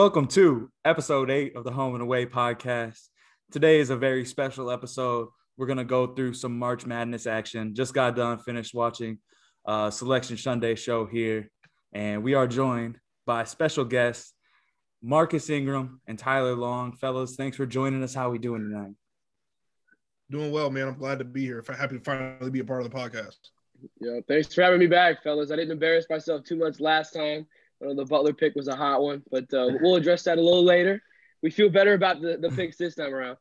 Welcome to episode eight of the Home and Away podcast. Today is a very special episode. We're going to go through some March Madness action. Just got done, finished watching uh, Selection Sunday show here, and we are joined by special guests Marcus Ingram and Tyler Long. Fellas, thanks for joining us. How we doing tonight? Doing well, man. I'm glad to be here. Happy to finally be a part of the podcast. Yeah, thanks for having me back, fellas. I didn't embarrass myself too much last time. I know the Butler pick was a hot one, but uh, we'll address that a little later. We feel better about the, the picks this time around.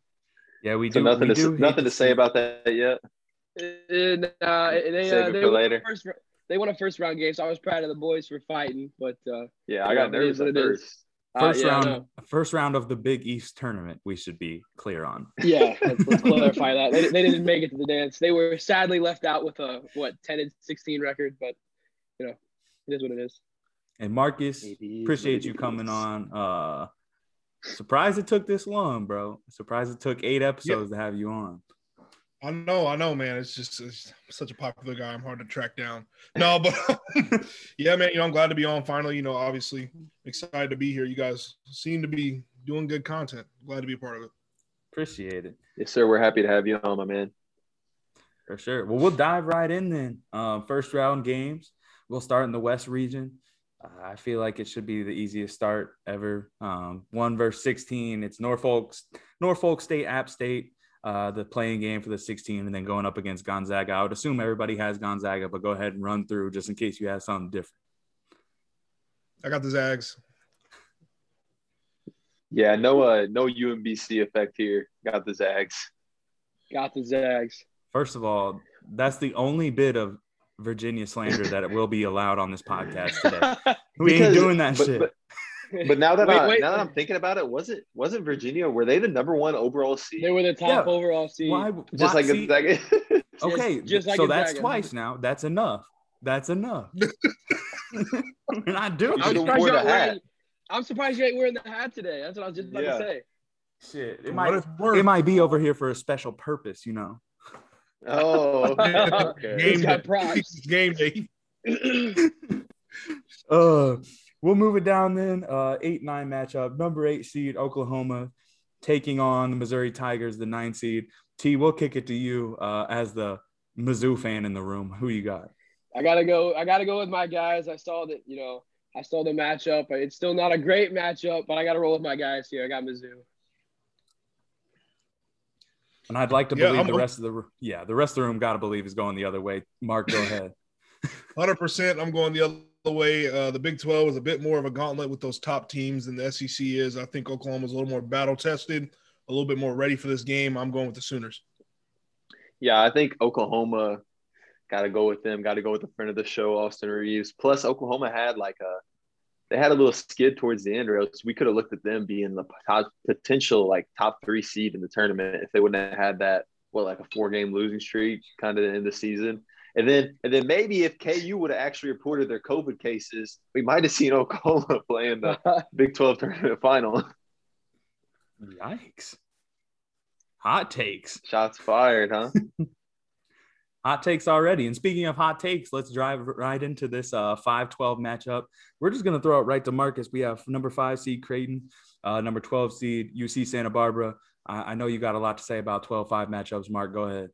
Yeah, we so do. Nothing we to do nothing to say about that yet. And, uh, they Save uh, it they for won later. First, they won a first round game, so I was proud of the boys for fighting. But uh, Yeah, I got it is nervous at it is. first. uh, yeah, round, know. first round of the Big East tournament. We should be clear on. Yeah, let's, let's clarify that. They, they didn't make it to the dance. They were sadly left out with a what ten and sixteen record, but you know, it is what it is. And Marcus, It is appreciate what you coming is. on. Uh, surprised it took this long, bro. Surprised it took eight episodes to have you on. I know, I know, man. It's just it's such a popular guy. I'm hard to track down. No, but yeah, man. You know, I'm glad to be on finally. You know, obviously excited to be here. You guys seem to be doing good content. Glad to be a part of it. Appreciate it. Yes, sir. We're happy to have you on, my man. For sure. Well, we'll dive right in then. Um, first round games. We'll start in the West region. Uh, I feel like it should be the easiest start ever. Um, one verse 16. It's Norfolk, Norfolk State, App State, uh, the play-in game for the 16, and then going up against Gonzaga. I would assume everybody has Gonzaga, but go ahead and run through just in case you have something different. I got the Zags. Yeah, no, uh, no UMBC effect here. Got the Zags. Got the Zags. First of all, that's the only bit of Virginia slander that it will be allowed on this podcast today. We ain't doing that but, shit. But, but now that Wait, I, wait. now that I'm thinking about it, was it wasn't Virginia? Were they the number one overall seed? they were the top Yeah. overall seed. Why? just why- like see- second. Okay, just like so that's Gonzaga. twice now. That's enough. That's enough. We're not doing I'm it. surprised, you the wearing, I'm surprised you ain't wearing the hat today. That's what I was just about Yeah. to say. Shit, it What might it might be over here for a special purpose, you know. Oh, okay. okay. He's Game got day. props. Game day. Uh, we'll move it down then. Uh, eight nine matchup. Number eight seed Oklahoma taking on the Missouri Tigers, the nine seed. T, we'll kick it to you uh, as the Mizzou fan in the room. Who you got? I gotta go. I gotta go with my guys. I saw that. You know, I saw the matchup. It's still not a great matchup, but I gotta roll with my guys here. I got Mizzou. And I'd like to believe I'm- the rest of the yeah the rest of the room got to believe is going the other way. Mark, go ahead. Hundred percent. I'm going the other way. Uh, the Big Twelve is a bit more of a gauntlet with those top teams than the SEC is. I think Oklahoma's a little more battle tested, a little bit more ready for this game. I'm going with the Sooners. Yeah, I think Oklahoma got to go with them. Got to go with the friend of the show, Austin Reaves. Plus, Oklahoma had like a they had a little skid towards the end, or else we could have looked at them being the pot- potential like top three seed in the tournament if they wouldn't have had that what like a four game losing streak kind of in the season. And then and then maybe if KU would have actually reported their COVID cases, we might have seen Oklahoma playing the Big Twelve tournament final. Yikes! Hot takes. Shots fired, huh? hot takes already. And speaking of hot takes, let's drive right into this uh 5-12 matchup. We're just gonna throw it right to Marcus. We have number five seed Creighton, uh, number 12 seed UC Santa Barbara. I, I know you got a lot to say about 12-5 matchups, Mark. Go ahead.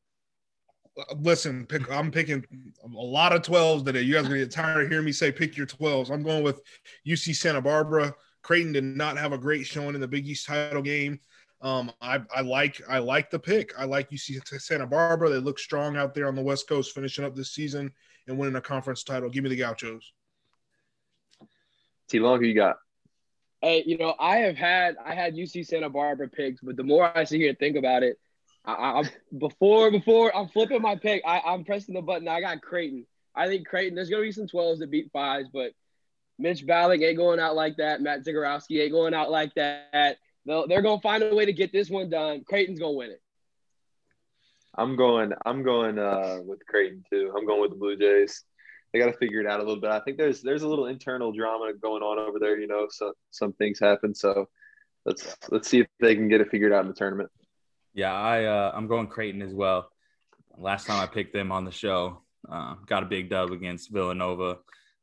Listen, pick, I'm picking a lot of 12s today. You guys are gonna get tired of hearing me say pick your 12s. I'm going with UC Santa Barbara. Creighton did not have a great showing in the Big East title game. Um, I, I like I like the pick. I like UC Santa Barbara. They look strong out there on the West Coast, finishing up this season and winning a conference title. Give me the Gauchos. T Long, who you got? Hey, you know, I have had I had UC Santa Barbara picks, but the more I sit here and think about it, I, I, I'm before before I'm flipping my pick. I, I'm pressing the button. I got Creighton. I think Creighton. There's gonna be some 12s that beat fives, but Mitch Ballock ain't going out like that. Matt Zegarowski ain't going out like that. They'll, they're gonna find a way to get this one done. Creighton's gonna win it. I'm going. I'm going uh, with Creighton too. I'm going with the Blue Jays. They got to figure it out a little bit. I think there's there's a little internal drama going on over there. You know, so some things happen. So let's let's see if they can get it figured out in the tournament. Yeah, I uh, I'm going Creighton as well. Last time I picked them on the show, uh, got a big dub against Villanova.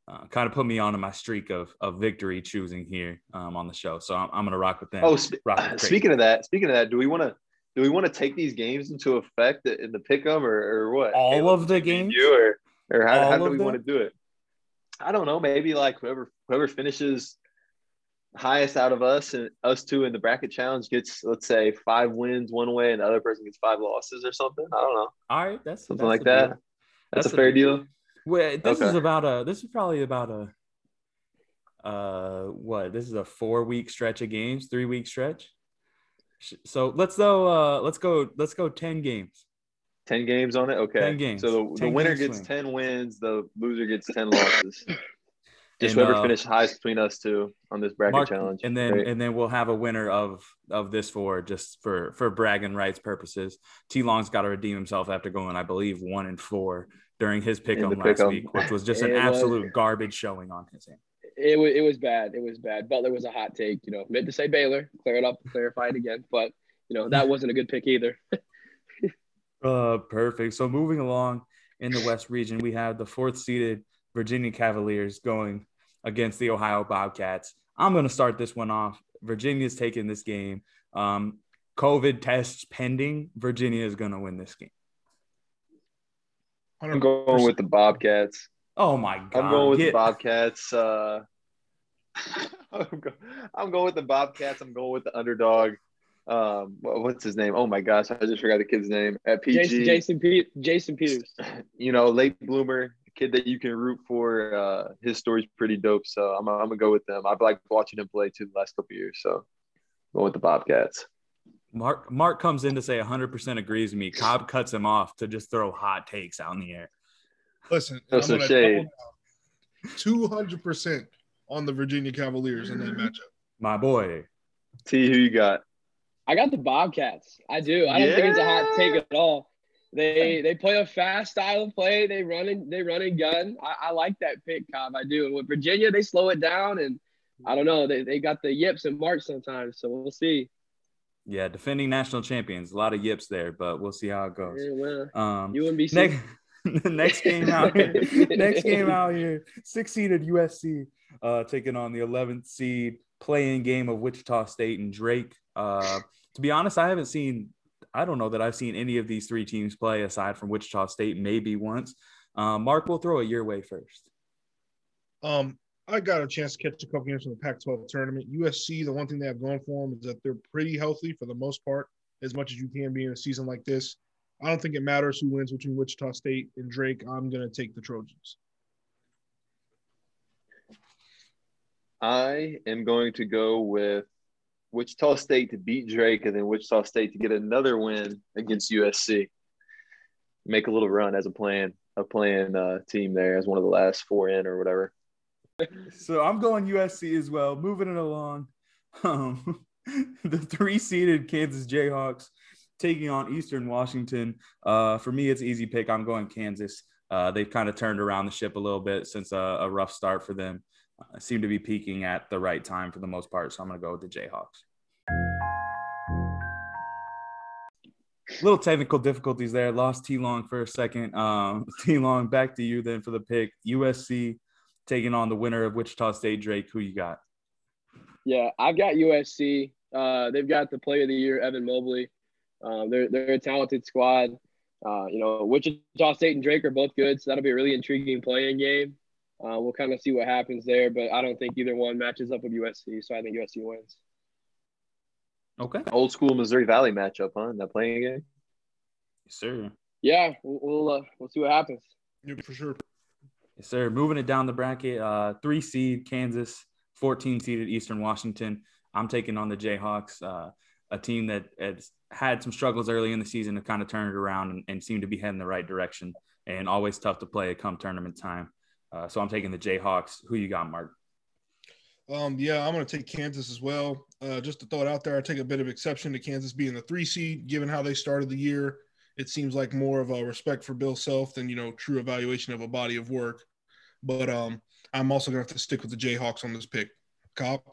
Uh, kind of put me onto my streak of of victory choosing here um, on the show. So I'm, I'm gonna rock with them. Oh, sp- speaking of that, speaking of that, do we want to do we want to take these games into effect in the pick'em or, or what? All Caleb, of the games, you or or how, how do we want to do it? I don't know. Maybe like whoever whoever finishes highest out of us and us two in the bracket challenge gets let's say five wins one way and the other person gets five losses or something. I don't know. All right, that's something that's like that. That's, that's, a fair deal. deal. Well, this okay. is about a this is probably about a uh what this is a four week stretch of games, three week stretch. So let's though uh let's go let's go 10 games. 10 games on it? Okay. 10 games. So the, the winner gets swing. 10 wins, the loser gets 10 losses. Just and, whoever uh, finished highest between us two on this bracket Mark, challenge. And then Great. and then we'll have a winner of of this four just for for bragging rights purposes. T Long's got to redeem himself after going, I believe, one and four during his pick on last pick-em. week, which was just an absolute was, garbage showing on his end. It was it was bad. It was bad. Butler was a hot take. You know, meant to say Baylor, clear it up, clarify it again, but you know that wasn't a good pick either. uh, perfect. So moving along in the West region, we have the fourth seeded Virginia Cavaliers going against the Ohio Bobcats. I'm going to start this one off. Virginia's taking this game. Um, COVID tests pending. Virginia is going to win this game. I'm going with the Bobcats. Oh my god! I'm going with Get... the Bobcats. Uh, I'm, go- I'm, going with the Bobcats. I'm going with the underdog. Um, what's his name? Oh my gosh, I just forgot the kid's name at PG. Jason Jason, Pe- Jason Peters. You know, late bloomer, kid that you can root for. Uh, his story's pretty dope, so I'm, I'm gonna go with them. I've liked watching him play too the last couple years, so going with the Bobcats. Mark Mark comes in to say 100% agrees with me. Cobb cuts him off to just throw hot takes out in the air. Listen, no some shade. 200% on the Virginia Cavaliers in that matchup. My boy. T, who you got? I got the Bobcats. I do. I don't yeah. think it's a hot take at all. They they play a fast style of play. They run and they run and gun. I, I like that pick, Cobb. I do. And with Virginia, they slow it down, and I don't know. They, they got the yips and March sometimes, so we'll see. Yeah, defending national champions. A lot of yips there, but we'll see how it goes. Yeah, well, um, UMBC. Next, next game out here. next game out here. Six seeded USC uh, taking on the 11th seed play-in game of Wichita State and Drake. Uh, to be honest, I haven't seen. I don't know that I've seen any of these three teams play aside from Wichita State, maybe once. Uh, Mark, we'll throw it your way first. Um, I got a chance to catch a couple games from the Pac-12 tournament. USC, the one thing they have going for them is that they're pretty healthy for the most part, as much as you can be in a season like this. I don't think it matters who wins between Wichita State and Drake. I'm going to take the Trojans. I am going to go with Wichita State to beat Drake and then Wichita State to get another win against USC. Make a little run as a plan, a play-in uh, team there as one of the last four in or whatever so I'm going USC as well. Moving it along. Um, the three seeded Kansas Jayhawks taking on Eastern Washington. Uh, for me, it's easy pick. I'm going Kansas. Uh, they've kind of turned around the ship a little bit since a, a rough start for them. Uh, seem to be peaking at the right time for the most part. So I'm going to go with the Jayhawks. Little technical difficulties there. Lost T Long for a second. Um, T Long, back to you then for the pick. USC taking on the winner of Wichita State Drake. Who you got? Yeah, I've got USC. Uh, they've got the Player of the Year Evan Mobley. Uh, they're they're a talented squad. Uh, you know, Wichita State and Drake are both good, so that'll be a really intriguing play-in game. Uh, we'll kind of see what happens there, but I don't think either one matches up with USC, so I think USC wins. Okay. Old school Missouri Valley matchup, huh? In that play-in game. Yes, sir. Yeah, we'll we'll, uh, we'll see what happens. Yeah, for sure. Yes, sir. Moving it down the bracket, uh, three seed Kansas, 14 seeded Eastern Washington. I'm taking on the Jayhawks, uh, a team that has had some struggles early in the season to kind of turn it around and, and seem to be heading the right direction and always tough to play come tournament time. Uh, so I'm taking the Jayhawks. Who you got, Mark? Um, yeah, I'm going to take Kansas as well. Uh, just to throw it out there, I take a bit of exception to Kansas being the three seed, given how they started the year it seems like more of a respect for Bill Self than you know true evaluation of a body of work. But um, I'm also gonna have to stick with the Jayhawks on this pick. Cop.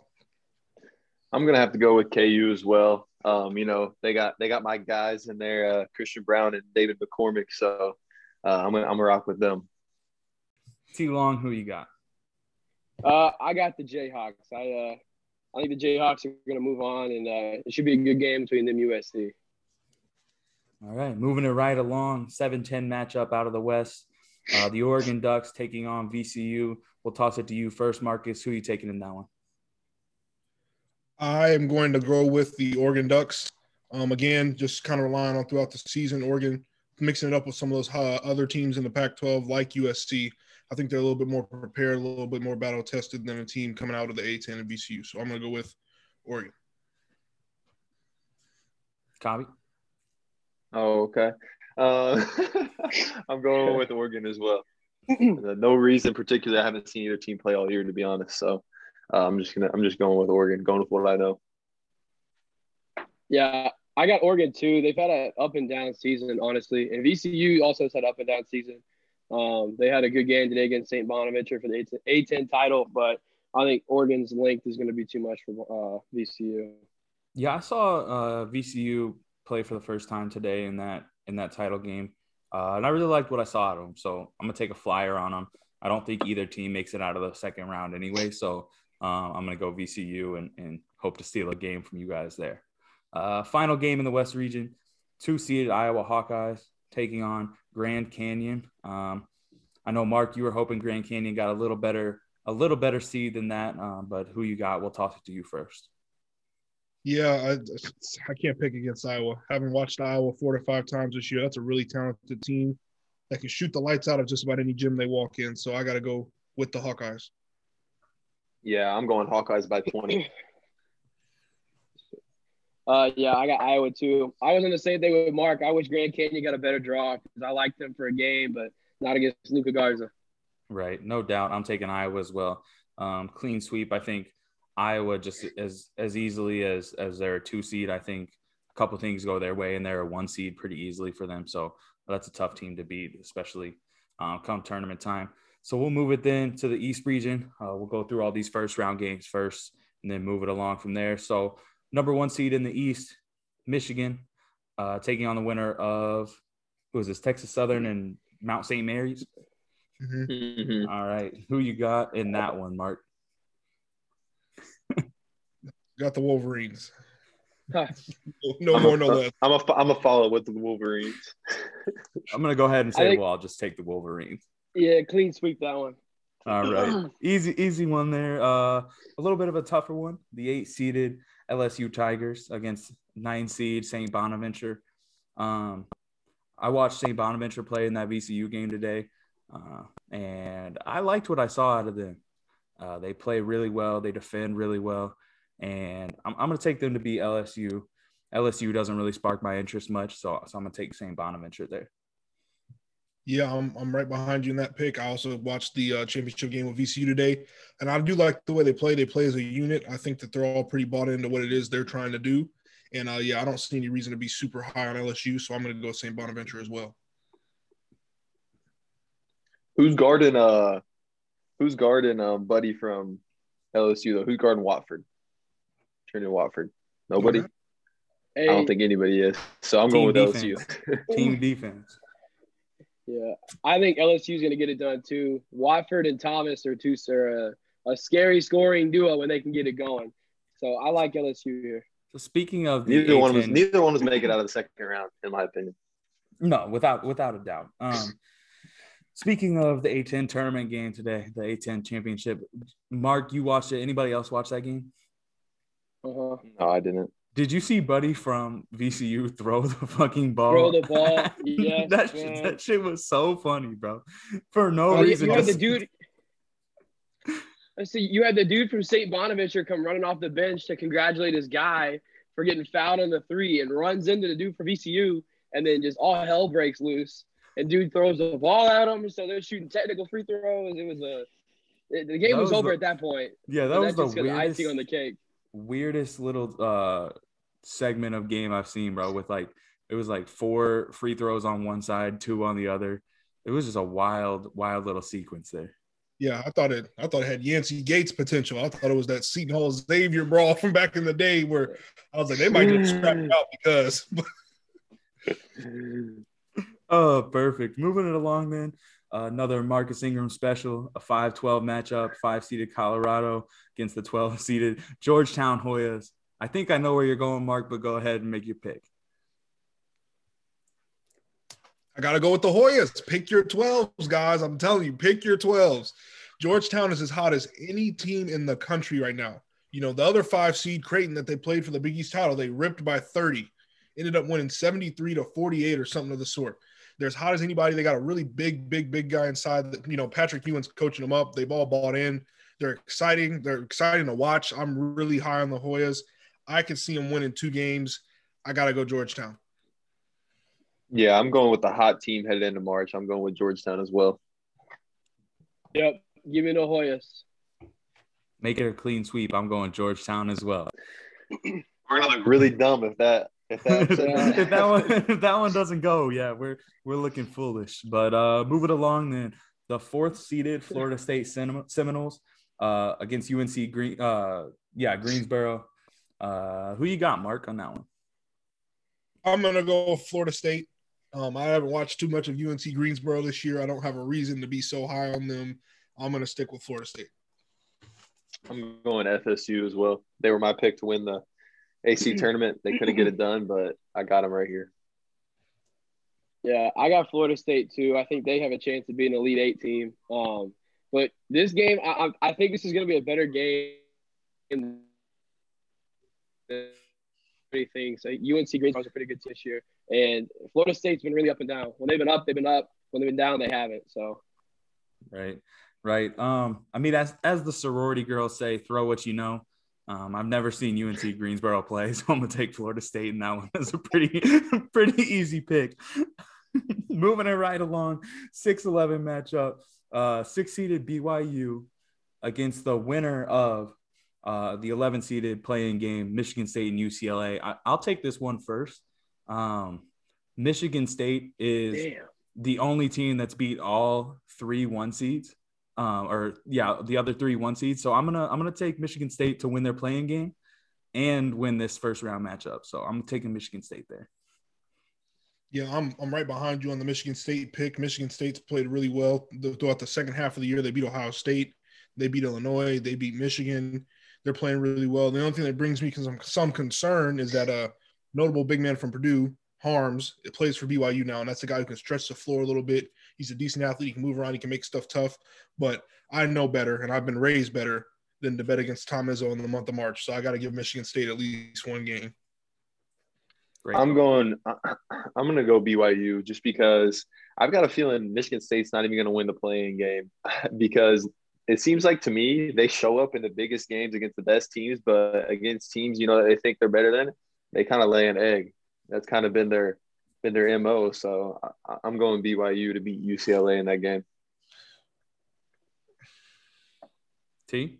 I'm gonna have to go with KU as well. Um, you know they got they got my guys in there, uh, Christian Braun and David McCormack. So uh, I'm gonna I'm gonna rock with them. T Long, who you got? Uh, I got the Jayhawks. I uh, I think the Jayhawks are going to move on, and uh, it should be a good game between them USC. All right, moving it right along. 7-10 matchup out of the West. Uh, the Oregon Ducks taking on VCU. We'll toss it to you first, Marcus. Who are you taking in that one? I am going to go with the Oregon Ducks. Um, again, just kind of relying on throughout the season, Oregon mixing it up with some of those uh, other teams in the Pac-12 like USC. I think they're a little bit more prepared, a little bit more battle tested than a team coming out of the A10 and VCU. So I'm going to go with Oregon. Copy. Oh, okay. Uh, I'm going with Oregon as well. no reason particular. I haven't seen either team play all year, to be honest. So uh, I'm just gonna I'm just going with Oregon, going with what I know. Yeah, I got Oregon too. They've had an up and down season, honestly, and VCU also has had up and down season. Um, they had a good game today against St. Bonaventure for the A10 title, but I think Oregon's length is going to be too much for uh, VCU. Yeah, I saw uh, VCU play for the first time today in that in that title game, uh, and I really liked what I saw out of them. So I'm gonna take a flyer on them. I don't think either team makes it out of the second round anyway. So um, I'm gonna go VCU and, and hope to steal a game from you guys there. Uh, final game in the West region, two seeded Iowa Hawkeyes taking on Grand Canyon. Um, I know Mark, you were hoping Grand Canyon got a little better, a little better seed than that. Um, but who you got? We'll toss it to you first. Yeah, I, I can't pick against Iowa. Having watched Iowa four to five times this year, that's a really talented team that can shoot the lights out of just about any gym they walk in. So I got to go with the Hawkeyes. Yeah, I'm going Hawkeyes by 20. Uh, yeah, I got Iowa too. I was in the same thing with Mark. I wish Grand Canyon got a better draw because I liked them for a game, but not against Luka Garza. Right, no doubt. I'm taking Iowa as well. Um, clean sweep. I think Iowa just as as easily as as they're a two seed. I think a couple things go their way, and they're a one seed pretty easily for them. So that's a tough team to beat, especially um, come tournament time. So we'll move it then to the East region. Uh, we'll go through all these first round games first, and then move it along from there. So number one seed in the East, Michigan, uh, taking on the winner of who is this? Texas Southern and Mount St. Mary's. Mm-hmm. Mm-hmm. All right, who you got in that one, Mark? Got the Wolverines. Huh. No I'm more, a, no less. I'm a, I'm a follow with the Wolverines. I'm gonna go ahead and say, think- well, I'll just take the Wolverines. Yeah, clean sweep that one. All right, easy, easy one there. Uh, a little bit of a tougher one. The eight seeded LSU Tigers against nine seed St. Bonaventure. Um, I watched St. Bonaventure play in that VCU game today, uh, and I liked what I saw out of them. Uh, they play really well. They defend really well, and I'm, I'm going to take them to be LSU. LSU doesn't really spark my interest much, so, so I'm going to take St. Bonaventure there. Yeah, I'm, I'm right behind you in that pick. I also watched the uh, championship game with VCU today, and I do like the way they play. They play as a unit. I think that they're all pretty bought into what it is they're trying to do. And uh, yeah, I don't see any reason to be super high on LSU, so I'm going to go St. Bonaventure as well. Who's guarding uh who's guarding um buddy from LSU though? Who's guarding Watford? Trinity Watford. Nobody? Hey, I don't think anybody is. So I'm Team going with defense. LSU. Team defense. Yeah, I think LSU is going to get it done too. Watford and Thomas are two are a, a scary scoring duo when they can get it going. So I like LSU here. So speaking of the neither one was neither one was make it out of the second round, in my opinion. No, without without a doubt. Um, speaking of the A10 tournament game today, the A10 championship, Mark, you watched it. Anybody else watch that game? Uh-huh. No, I didn't. Did you see Buddy from VCU throw the fucking ball? Throw the ball. Yes, that, man. shit, that shit was so funny, bro. For no Oh, reason. you had the just- dude. I see. You had the dude from St. Bonaventure come running off the bench to congratulate his guy for getting fouled on the three, and runs into the dude for VCU, and then just all hell breaks loose. And dude throws the ball at him, so they're shooting technical free throws. It was a it- the game was, was over the- at that point. yeah, that But was that's the just 'cause weirdest, icing on the cake. Weirdest little uh segment of game I've seen, bro. With like it was like four free throws on one side, two on the other. It was just a wild, wild little sequence there. Yeah, I thought it. I thought it had Yancey Gates potential. I thought it was that Seton Hall Xavier brawl from back in the day where I was like, they might get scrapped out because. Oh, perfect. Moving it along then. Another Marcus Ingram special, a 5 12 matchup, five seeded Colorado against the 12 seeded Georgetown Hoyas. I think I know where you're going, Mark, but go ahead and make your pick. I got to go with the Hoyas. Pick your 12s, guys. I'm telling you, pick your 12s. Georgetown is as hot as any team in the country right now. You know, the other five seed Creighton that they played for the Big East title, they ripped by 30, ended up winning 73 to 48 or something of the sort. They're as hot as anybody. They got a really big, big, big guy inside. That, you know, Patrick Ewing's coaching them up. They've all bought in. They're exciting. They're exciting to watch. I'm really high on the Hoyas. I can see them winning two games. I got to go Georgetown. Yeah, I'm going with the hot team headed into March. I'm going with Georgetown as well. Yep. Give me the Hoyas. Make it a clean sweep. I'm going Georgetown as well. We're gonna look really dumb if that if that if that one if that one doesn't go. Yeah, we're we're looking foolish. But uh move it along then. The fourth seeded Florida State Seminoles uh against UNC Green uh yeah, Greensboro. Uh who you got, Mark, on that one? I'm gonna go Florida State. Um, I haven't watched too much of UNC Greensboro this year. I don't have a reason to be so high on them. I'm going to stick with Florida State. I'm going FSU as well. They were my pick to win the AC tournament. They couldn't get it done, but I got them right here. Yeah, I got Florida State too. I think they have a chance to be an Elite Eight team. Um, but this game, I, I think this is going to be a better game than anything. So UNC Greensboro's a pretty good team this year, and Florida State's been really up and down. When they've been up, they've been up. When they've been down, they haven't. So, right right? Um, I mean, as as the sorority girls say, throw what you know. Um, I've never seen UNC Greensboro play, so I'm gonna take Florida State, and that one is a pretty pretty easy pick. Moving it right along, 6-11 matchup, uh, six-seeded BYU against the winner of uh, the 11 seeded play-in game, Michigan State and UCLA. I, will take this one first. Um, Michigan State is Damn. the only team that's beat all three one seeds um, or yeah, the other three one seeds. So I'm gonna I'm gonna take Michigan State to win their play-in game and win this first round matchup. So I'm taking Michigan State there. Yeah, I'm I'm right behind you on the Michigan State pick. Michigan State's played really well throughout the second half of the year. They beat Ohio State, they beat Illinois, they beat Michigan. They're playing really well. The only thing that brings me some some concern is that a notable big man from Purdue, Haarms, it plays for BYU now, and that's the guy who can stretch the floor a little bit. He's a decent athlete. He can move around. He can make stuff tough. But I know better, and I've been raised better than to bet against Tom Izzo in the month of March. So I got to give Michigan State at least one game. Great. I'm going. I'm going to go BYU just because I've got a feeling Michigan State's not even going to win the play-in game because it seems like to me they show up in the biggest games against the best teams, but against teams you know they think they're better than, they kind of lay an egg. That's kind of been their been their mo. So I, am going BYU to beat UCLA in that game. T.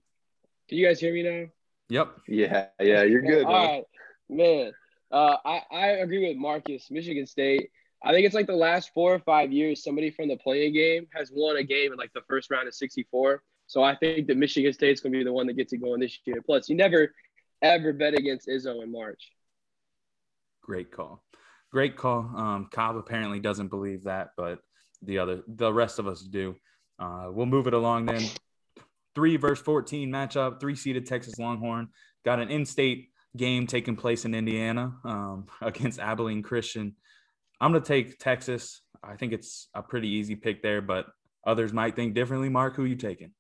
Can you guys hear me now? Yep. Yeah, yeah, you're good. All man. right, man. Uh, I I agree with Marcus. Michigan State. I think it's like the last four or five years, somebody from the play-in game has won a game in like the first round of 64. So I think that Michigan State's going to be the one that gets it going this year. Plus, you never ever bet against Izzo in March. Great call great call. Um, Cobb apparently doesn't believe that, but the other, the rest of us do. Uh, we'll move it along then. Three verse 14 matchup, three seeded Texas Longhorn. Got an in state game taking place in Indiana um, against Abilene Christian. I'm going to take Texas. I think it's a pretty easy pick there, but others might think differently. Mark, who you taking?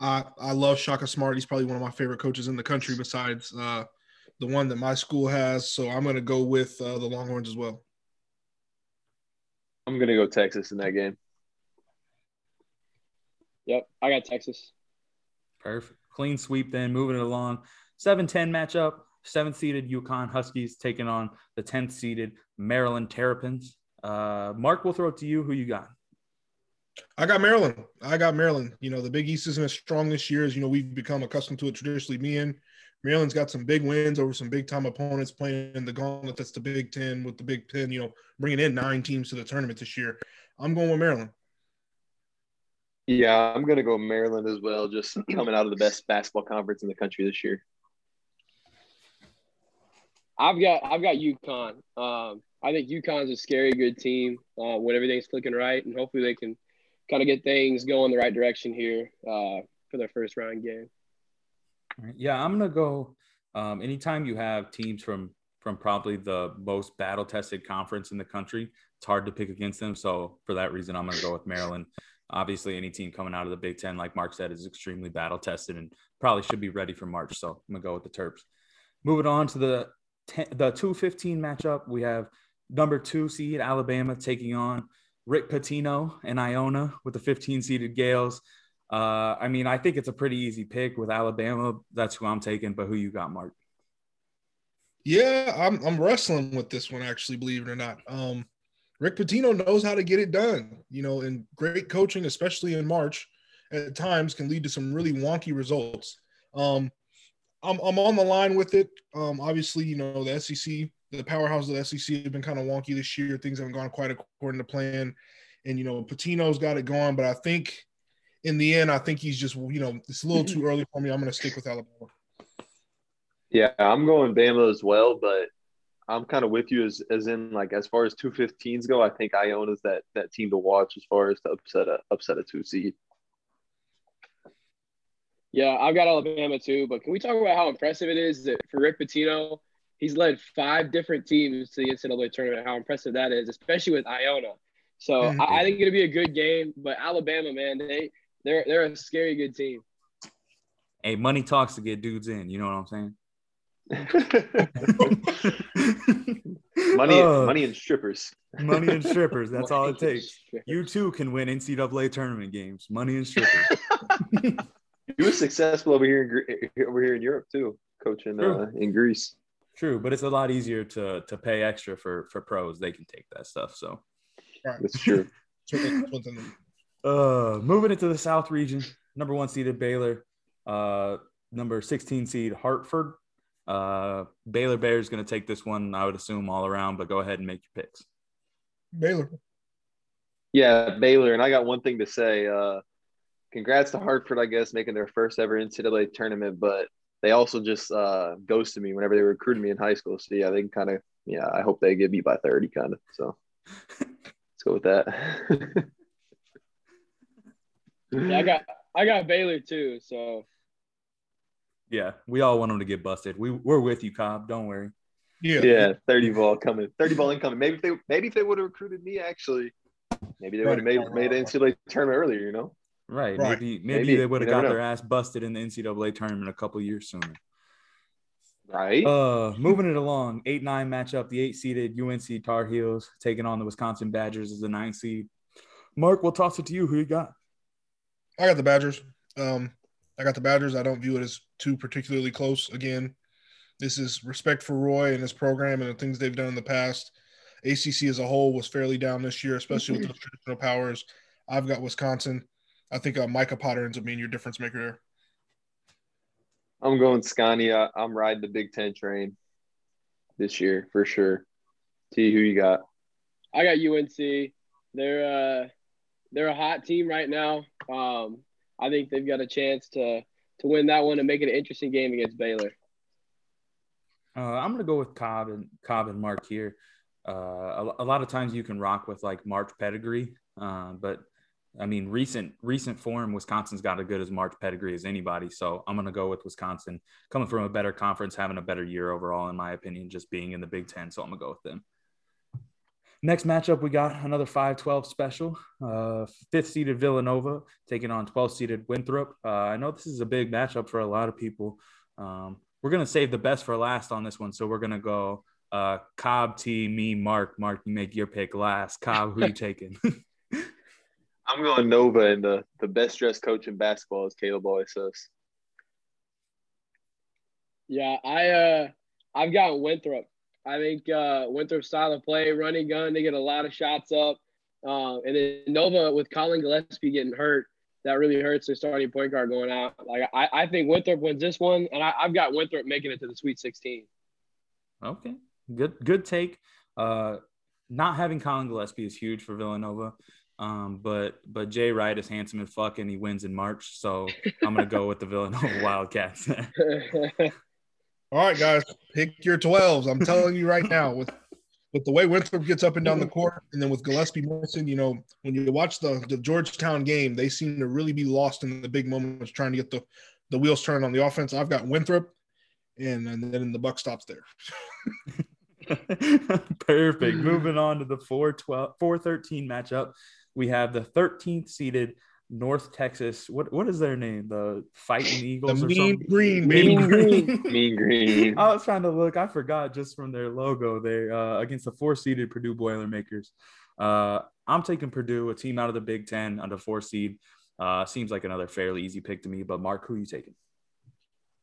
I I love Shaka Smart. He's probably one of my favorite coaches in the country besides uh, the one that my school has. So I'm going to go with uh, the Longhorns as well. I'm going to go Texas in that game. Yep, I got Texas. Perfect. Clean sweep then. Moving it along. 7 10 matchup. Seventh seeded UConn Huskies taking on the 10th seeded Maryland Terrapins. Uh, Mark, we'll throw it to you. Who you got? I got Maryland. I got Maryland. You know, the Big East isn't as strong this year as, you know, we've become accustomed to it traditionally being. Maryland's got some big wins over some big time opponents playing in the gauntlet. That's the Big Ten with the Big Ten, you know, bringing in nine teams to the tournament this year. I'm going with Maryland. Yeah, I'm going to go Maryland as well, just coming out of the best basketball conference in the country this year. I've got I've got UConn. Um, I think UConn's a scary good team uh, when everything's clicking right, and hopefully they can kind of get things going the right direction here uh, for their first round game. Yeah, I'm gonna go. Um, anytime you have teams from from probably the most battle tested conference in the country, it's hard to pick against them. So for that reason, I'm gonna go with Maryland. Obviously, any team coming out of the Big Ten, like Mark said, is extremely battle tested and probably should be ready for March. So I'm gonna go with the Terps. Moving on to the 10, the 215 matchup, we have number two seed Alabama taking on Rick Pitino and Iona with the 15 seeded Gaels. Uh, I mean, I think it's a pretty easy pick with Alabama. That's who I'm taking, but who you got, Mark? Yeah, I'm I'm wrestling with this one actually, believe it or not. Um, Rick Pitino knows how to get it done, you know, and great coaching, especially in March, at times can lead to some really wonky results. Um, I'm, I'm on the line with it. Um, obviously, you know, the SEC, the powerhouse of the SEC have been kind of wonky this year. Things haven't gone quite according to plan. And, you know, Pitino's got it going, but I think in the end, I think he's just, you know, it's a little too early for me. I'm going to stick with Alabama. Yeah, I'm going Bama as well, but I'm kind of with you as, as in like as far as two 15s go, I think Iona's that that team to watch as far as to upset a upset a two seed. Yeah, I've got Alabama too, but can we talk about how impressive it is that for Rick Pitino, he's led five different teams to the NCAA tournament. How impressive that is, especially with Iona. So mm-hmm. I, I, think it'll be a good game. But Alabama, man, they they're they're a scary good team. Hey, money talks to get dudes in. You know what I'm saying? money, uh, money and strippers. Money and strippers. That's all it takes. You too can win NCAA tournament games. Money and strippers. you were successful over here in over here in Europe too, coaching uh, in Greece. True, but it's a lot easier to to pay extra for for pros. They can take that stuff. So that's true. Uh, moving into the South region, number one seeded Baylor, uh, number sixteen seed Hartford. Uh, Baylor Bears going to take this one, I would assume, all around. But go ahead and make your picks. Baylor. Yeah, Baylor. And I got one thing to say. Uh, congrats to Hartford, I guess, making their first ever NCAA tournament. But they also just uh, ghosted me whenever they recruited me in high school. So yeah, they can kind of yeah. I hope they get beat by thirty, kind of. So let's go with that. yeah, I got I got Baylor too. So yeah, we all want them to get busted. We we're with you, Cobb. Don't worry. Yeah, yeah, thirty ball coming, thirty ball incoming. Maybe if they maybe if they would have recruited me, actually, maybe they would have made made the NCAA tournament earlier. You know. Right. right. Maybe, maybe, maybe they would have got know. their ass busted in the NCAA tournament a couple years sooner. Right. Uh, moving it along, eight nine matchup. The eight seeded UNC Tar Heels taking on the Wisconsin Badgers as the nine seed. Mark, we'll toss it to you. Who you got? I got the Badgers. Um, I got the Badgers. I don't view it as too particularly close. Again, this is respect for Roy and his program and the things they've done in the past. ACC as a whole was fairly down this year, especially with those traditional powers. I've got Wisconsin. I think uh, Micah Potter ends up being your difference maker there. I'm going Scotty. I, am riding the Big Ten train this year for sure. T, who you got? I got UNC. They're uh, they're a hot team right now. Um, I think they've got a chance to to win that one and make it an interesting game against Baylor. Uh, I'm gonna go with Cobb and Cobb and Mark here. Uh, a, a, lot of times you can rock with like March pedigree, uh, but I mean, recent recent form, Wisconsin's got as good as March pedigree as anybody. So I'm to go with Wisconsin, coming from a better conference, having a better year overall, in my opinion, just being in the Big Ten. So I'm to go with them. Next matchup, we got another 5 12 special. Uh, fifth seeded Villanova taking on 12 seeded Winthrop. Uh, I know this is a big matchup for a lot of people. Um, we're going to save the best for last on this one. So we're going to go uh, Cobb, T, me, Mark. Mark, you make your pick last. Cobb, who you taking? I'm going Nova, and the, the best dressed coach in basketball is Caleb always says. Yeah, I uh, I've got Winthrop. I think uh, Winthrop style of play, running gun, they get a lot of shots up, uh, and then Nova with Collin Gillespie getting hurt, that really hurts their starting point guard going out. Like I, I think Winthrop wins this one, and I, have got Winthrop making it to the Sweet 16. Okay, good good take. Uh, not having Collin Gillespie is huge for Villanova. Um, but but Jay Wright is handsome and fuck, and he wins in March. So I'm gonna go with the Villanova Wildcats. All right, guys, pick your 12s. I'm telling you right now, with with the way Winthrop gets up and down the court, and then with Gillespie missing, you know, when you watch the, the Georgetown game, they seem to really be lost in the big moments trying to get the, the wheels turned on the offense. I've got Winthrop, and, and then the buck stops there. Perfect. Moving on to the 412 413 matchup. We have the 13th seeded North Texas. What what is their name? The Fighting Eagles The or mean something? green, baby. Mean Green. Mean Green. I was trying to look. I forgot just from their logo there uh, against the four seeded Purdue Boilermakers. Uh, I'm taking Purdue, a team out of the Big Ten under four seed. Uh, seems like another fairly easy pick to me. But Mark, who are you taking?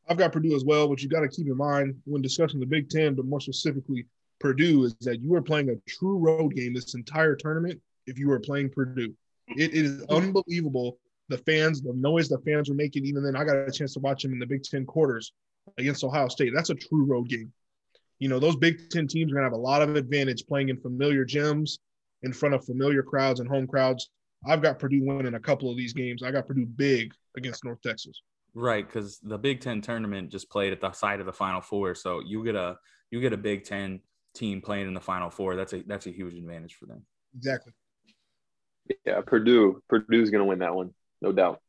I've got Purdue as well, but you got to keep in mind when discussing the Big Ten, but more specifically Purdue, is that you are playing a true road game this entire tournament if you are playing Purdue. It is unbelievable the fans, the noise the fans were making. Even then, I got a chance to watch them in the Big Ten quarters against Ohio State. That's a true road game. You know, those Big Ten teams are going to have a lot of advantage playing in familiar gyms in front of familiar crowds and home crowds. I've got Purdue winning a couple of these games. I got Purdue big against North Texas. Right, because the Big Ten tournament just played at the side of the Final Four, so you get a you get a Big Ten team playing in the Final Four. That's a that's a huge advantage for them. Exactly. Yeah, Purdue. Purdue's gonna win that one, no doubt.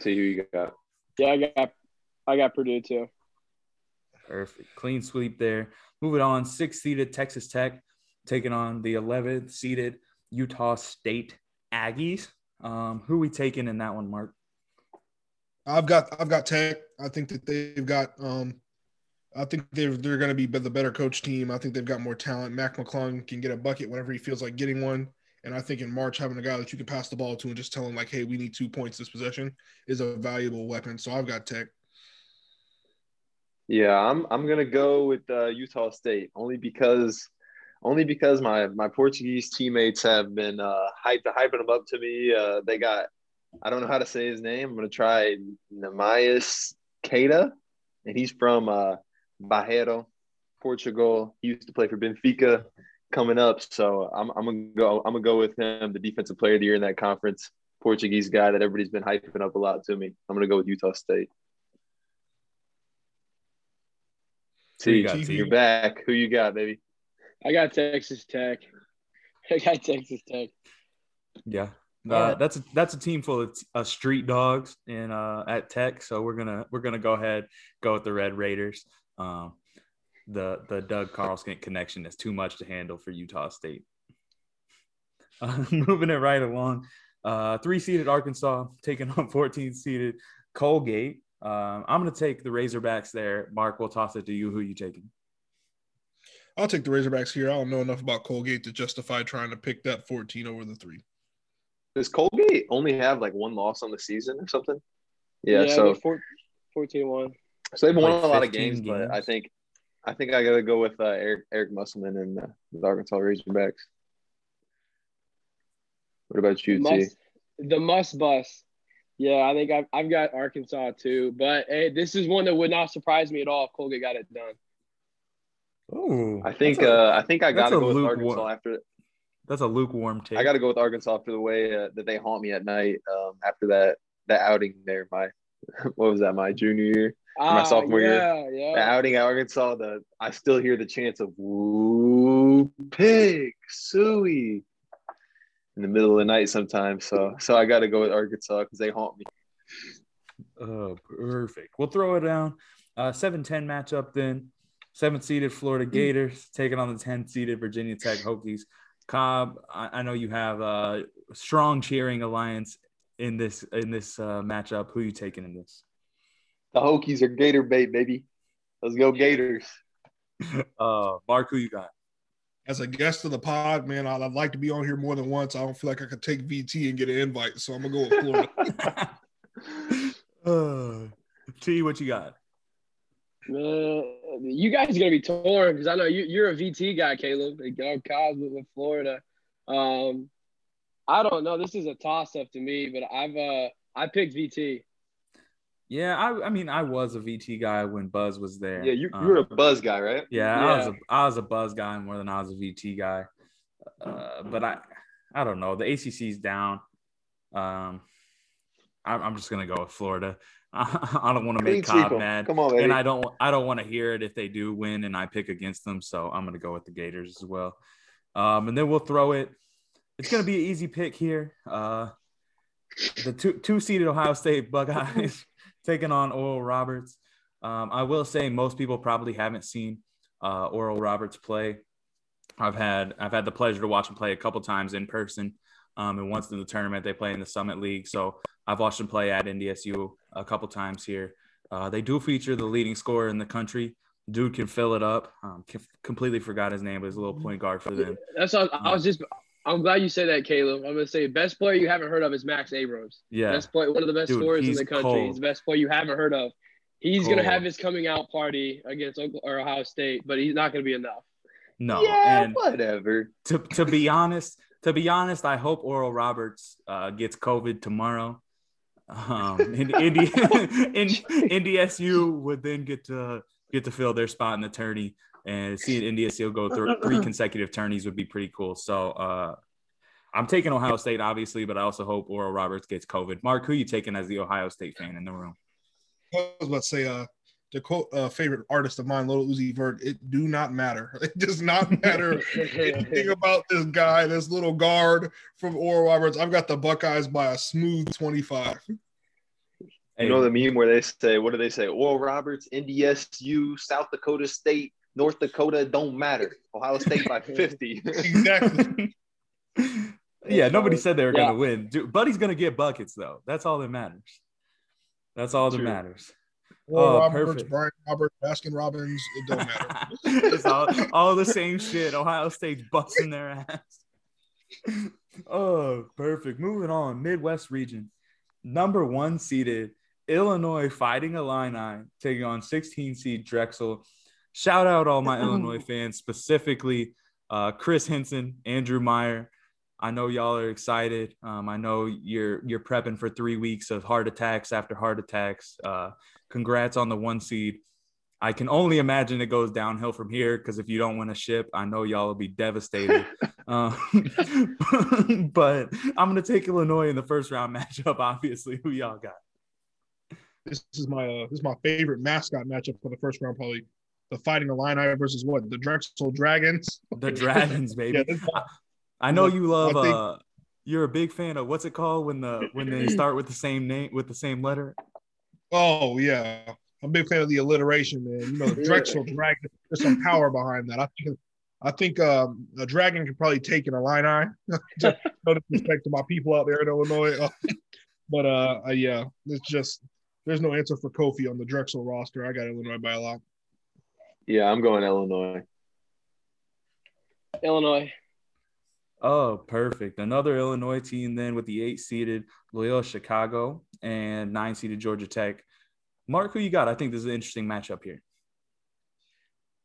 See who you got. Yeah, I got I got Purdue too. Perfect, clean sweep there. Moving on, six seeded Texas Tech taking on the 11th seeded Utah State Aggies. Um, who we taking in that one, Mark? I've got I've got Tech. I think that they've got um I think they're they're going to be the better coach team. I think they've got more talent. Mac McClung can get a bucket whenever he feels like getting one. And I think in March having a guy that you can pass the ball to and just tell him like, "Hey, we need two points this possession," is a valuable weapon. So I've got Tech. Yeah, I'm I'm gonna go with uh, Utah State only because only because my my Portuguese teammates have been uh, hyped hyping them up to me. Uh, they got I don't know how to say his name. I'm gonna try Neemias Queta, and he's from uh, Barreiro, Portugal. He used to play for Benfica coming up, so I'm I'm gonna go I'm gonna go with him, the defensive player of the year in that conference. Portuguese guy that everybody's been hyping up a lot to me. I'm gonna go with Utah State. Who you got, T, you're back. Who you got, baby? I got Texas Tech. I got Texas Tech. Yeah, uh, right. that's a, that's a team full of uh, street dogs in uh, at Tech. So we're gonna we're gonna go ahead go with the Red Raiders. Um, the the Doug Carlson connection is too much to handle for Utah State. Uh, moving it right along, uh, three seeded Arkansas taking on 14 seeded Colgate. Um, I'm gonna take the Razorbacks there. Mark, we'll toss it to you. Who you taking? I'll take the Razorbacks here. I don't know enough about Colgate to justify trying to pick that 14 over the three. Does Colgate only have like one loss on the season or something? Yeah, they're so four, 14-1. so they've won Like a lot of 15 games, but I think I think I gotta go with uh, Eric Eric Musselman and uh, the Arkansas Razorbacks. What about you, T? Must, the must bus. Yeah, I think I've, I've got Arkansas too. But hey, this is one that would not surprise me at all if Colgate got it done. Oh, I think uh, I think I gotta a go with lukewarm- Arkansas after that's a lukewarm take. I gotta go with Arkansas for the way uh, that they haunt me at night um, after that that outing there. My what was that? My junior year. Ah, sophomore year. yeah, The Yeah, outing at Arkansas. The I still hear the chants of "Woo pig sooie" in the middle of the night sometimes. So so I gotta go with Arkansas because they haunt me. Oh, perfect. We'll throw it down. Uh, 7 10 matchup then. Seventh seeded Florida Gators taking on the 10th seeded Virginia Tech Hokies. Cobb, I, I know you have a strong cheering alliance in this in this uh, matchup. Who you taking in this? The Hokies are Gator bait, baby. Let's go Gators. Uh, Mark, who you got? As a guest of the pod, man, I'd, I'd like to be on here more than once. I don't feel like I could take VT and get an invite, so I'm gonna go with Florida. uh, T, what you got? Man, you guys are gonna be torn because I know you, you're a VT guy, Caleb. Like, Go Cubs with, with Florida. Um, I don't know. This is a toss up to me, but I've uh I picked VT. Yeah, I, I mean, I was a VT guy when Buzz was there. Yeah, you, Um, you're a buzz guy, right? Yeah, I was a I was a buzz guy more than I was a VT guy. Uh, but I I don't know. The ACC's down. Um, I'm, I'm just gonna go with Florida. I, I don't want to make Clean sweep mad, Come on, baby. and I don't I don't want to hear it if they do win and I pick against them. So I'm gonna go with the Gators as well. Um, and then we'll throw it. It's gonna be an easy pick here. Uh, the two two seeded Ohio State Buckeyes taking on Oral Roberts. Um, I will say most people probably haven't seen uh, Oral Roberts play. I've had I've had the pleasure to watch him play a couple times in person, um, and once in the tournament they play in the Summit League. So I've watched him play at NDSU a couple times here. Uh, they do feature the leading scorer in the country. Dude can fill it up. Um, completely forgot his name, but he's a little point guard for them. That's what I was just. I'm glad you said that, Caleb. I'm gonna say best player you haven't heard of is Max Abmas. Yeah, Best player, one of the best Dude, scorers in the country. cold. He's the best player you haven't heard of. He's gonna have his coming out party against Oklahoma, or Ohio State, but he's not gonna be enough. no, yeah, and whatever. to to be honest, to be honest, I hope Oral Roberts uh, gets COVID tomorrow. Um, and Indi- in, NDSU would then get to get to fill their spot in the tourney, and seeing NDSU go through three consecutive tourneys would be pretty cool. So uh, I'm taking Ohio State, obviously, but I also hope Oral Roberts gets COVID. Mark, who are you taking as the Ohio State fan in the room? I was about to say, uh, to quote a favorite artist of mine, Lil Uzi Vert, it do not matter. It does not matter anything about this guy, this little guard from Oral Roberts. I've got the Buckeyes by a smooth 25. You know the meme where they say, what do they say? Oral Roberts, NDSU, South Dakota State, North Dakota don't matter. Ohio State by 50. Exactly. yeah, nobody said they were Yeah. gonna win. Dude, Buddy's gonna get buckets though. That's all that matters. That's all that True. matters. Oral Oh, Roberts, perfect. Brian Roberts, Baskin Robbins, it don't matter. it's all, all the same shit. Ohio State's busting their ass. oh, perfect. Moving on. Midwest region. Number one seeded Illinois fighting Illini, taking on 16 seed Drexel. Shout out all my Illinois fans, specifically uh, Chris Henson, Andrew Meyer. I know y'all are excited. Um, I know you're you're prepping for three weeks of heart attacks after heart attacks. Uh, congrats on the one seed. I can only imagine it goes downhill from here because if you don't win a ship, I know y'all will be devastated. um, but I'm gonna take Illinois in the first round matchup. Obviously, who y'all got? this is my uh, this is my favorite mascot matchup for the first round, probably the Fighting Illini versus what the Drexel Dragons. The Dragons, baby. Yeah, I know you love. Think- uh, you're a big fan of what's it called when the when they start with the same name with the same letter. oh yeah, I'm a big fan of the alliteration, man. You know, the Drexel Dragon. There's some power behind that. I think I think um, a dragon could probably take an Illini. Just no disrespect to my people out there in Illinois, Uh, but uh, uh, yeah, it's just there's no answer for Kofi on the Drexel roster. I got Illinois by a lot. Yeah, I'm going Illinois. Illinois. Oh, perfect. Another Illinois team then with the eight seeded Loyola Chicago and nine seeded Georgia Tech. Mark, who you got? I think this is an interesting matchup here.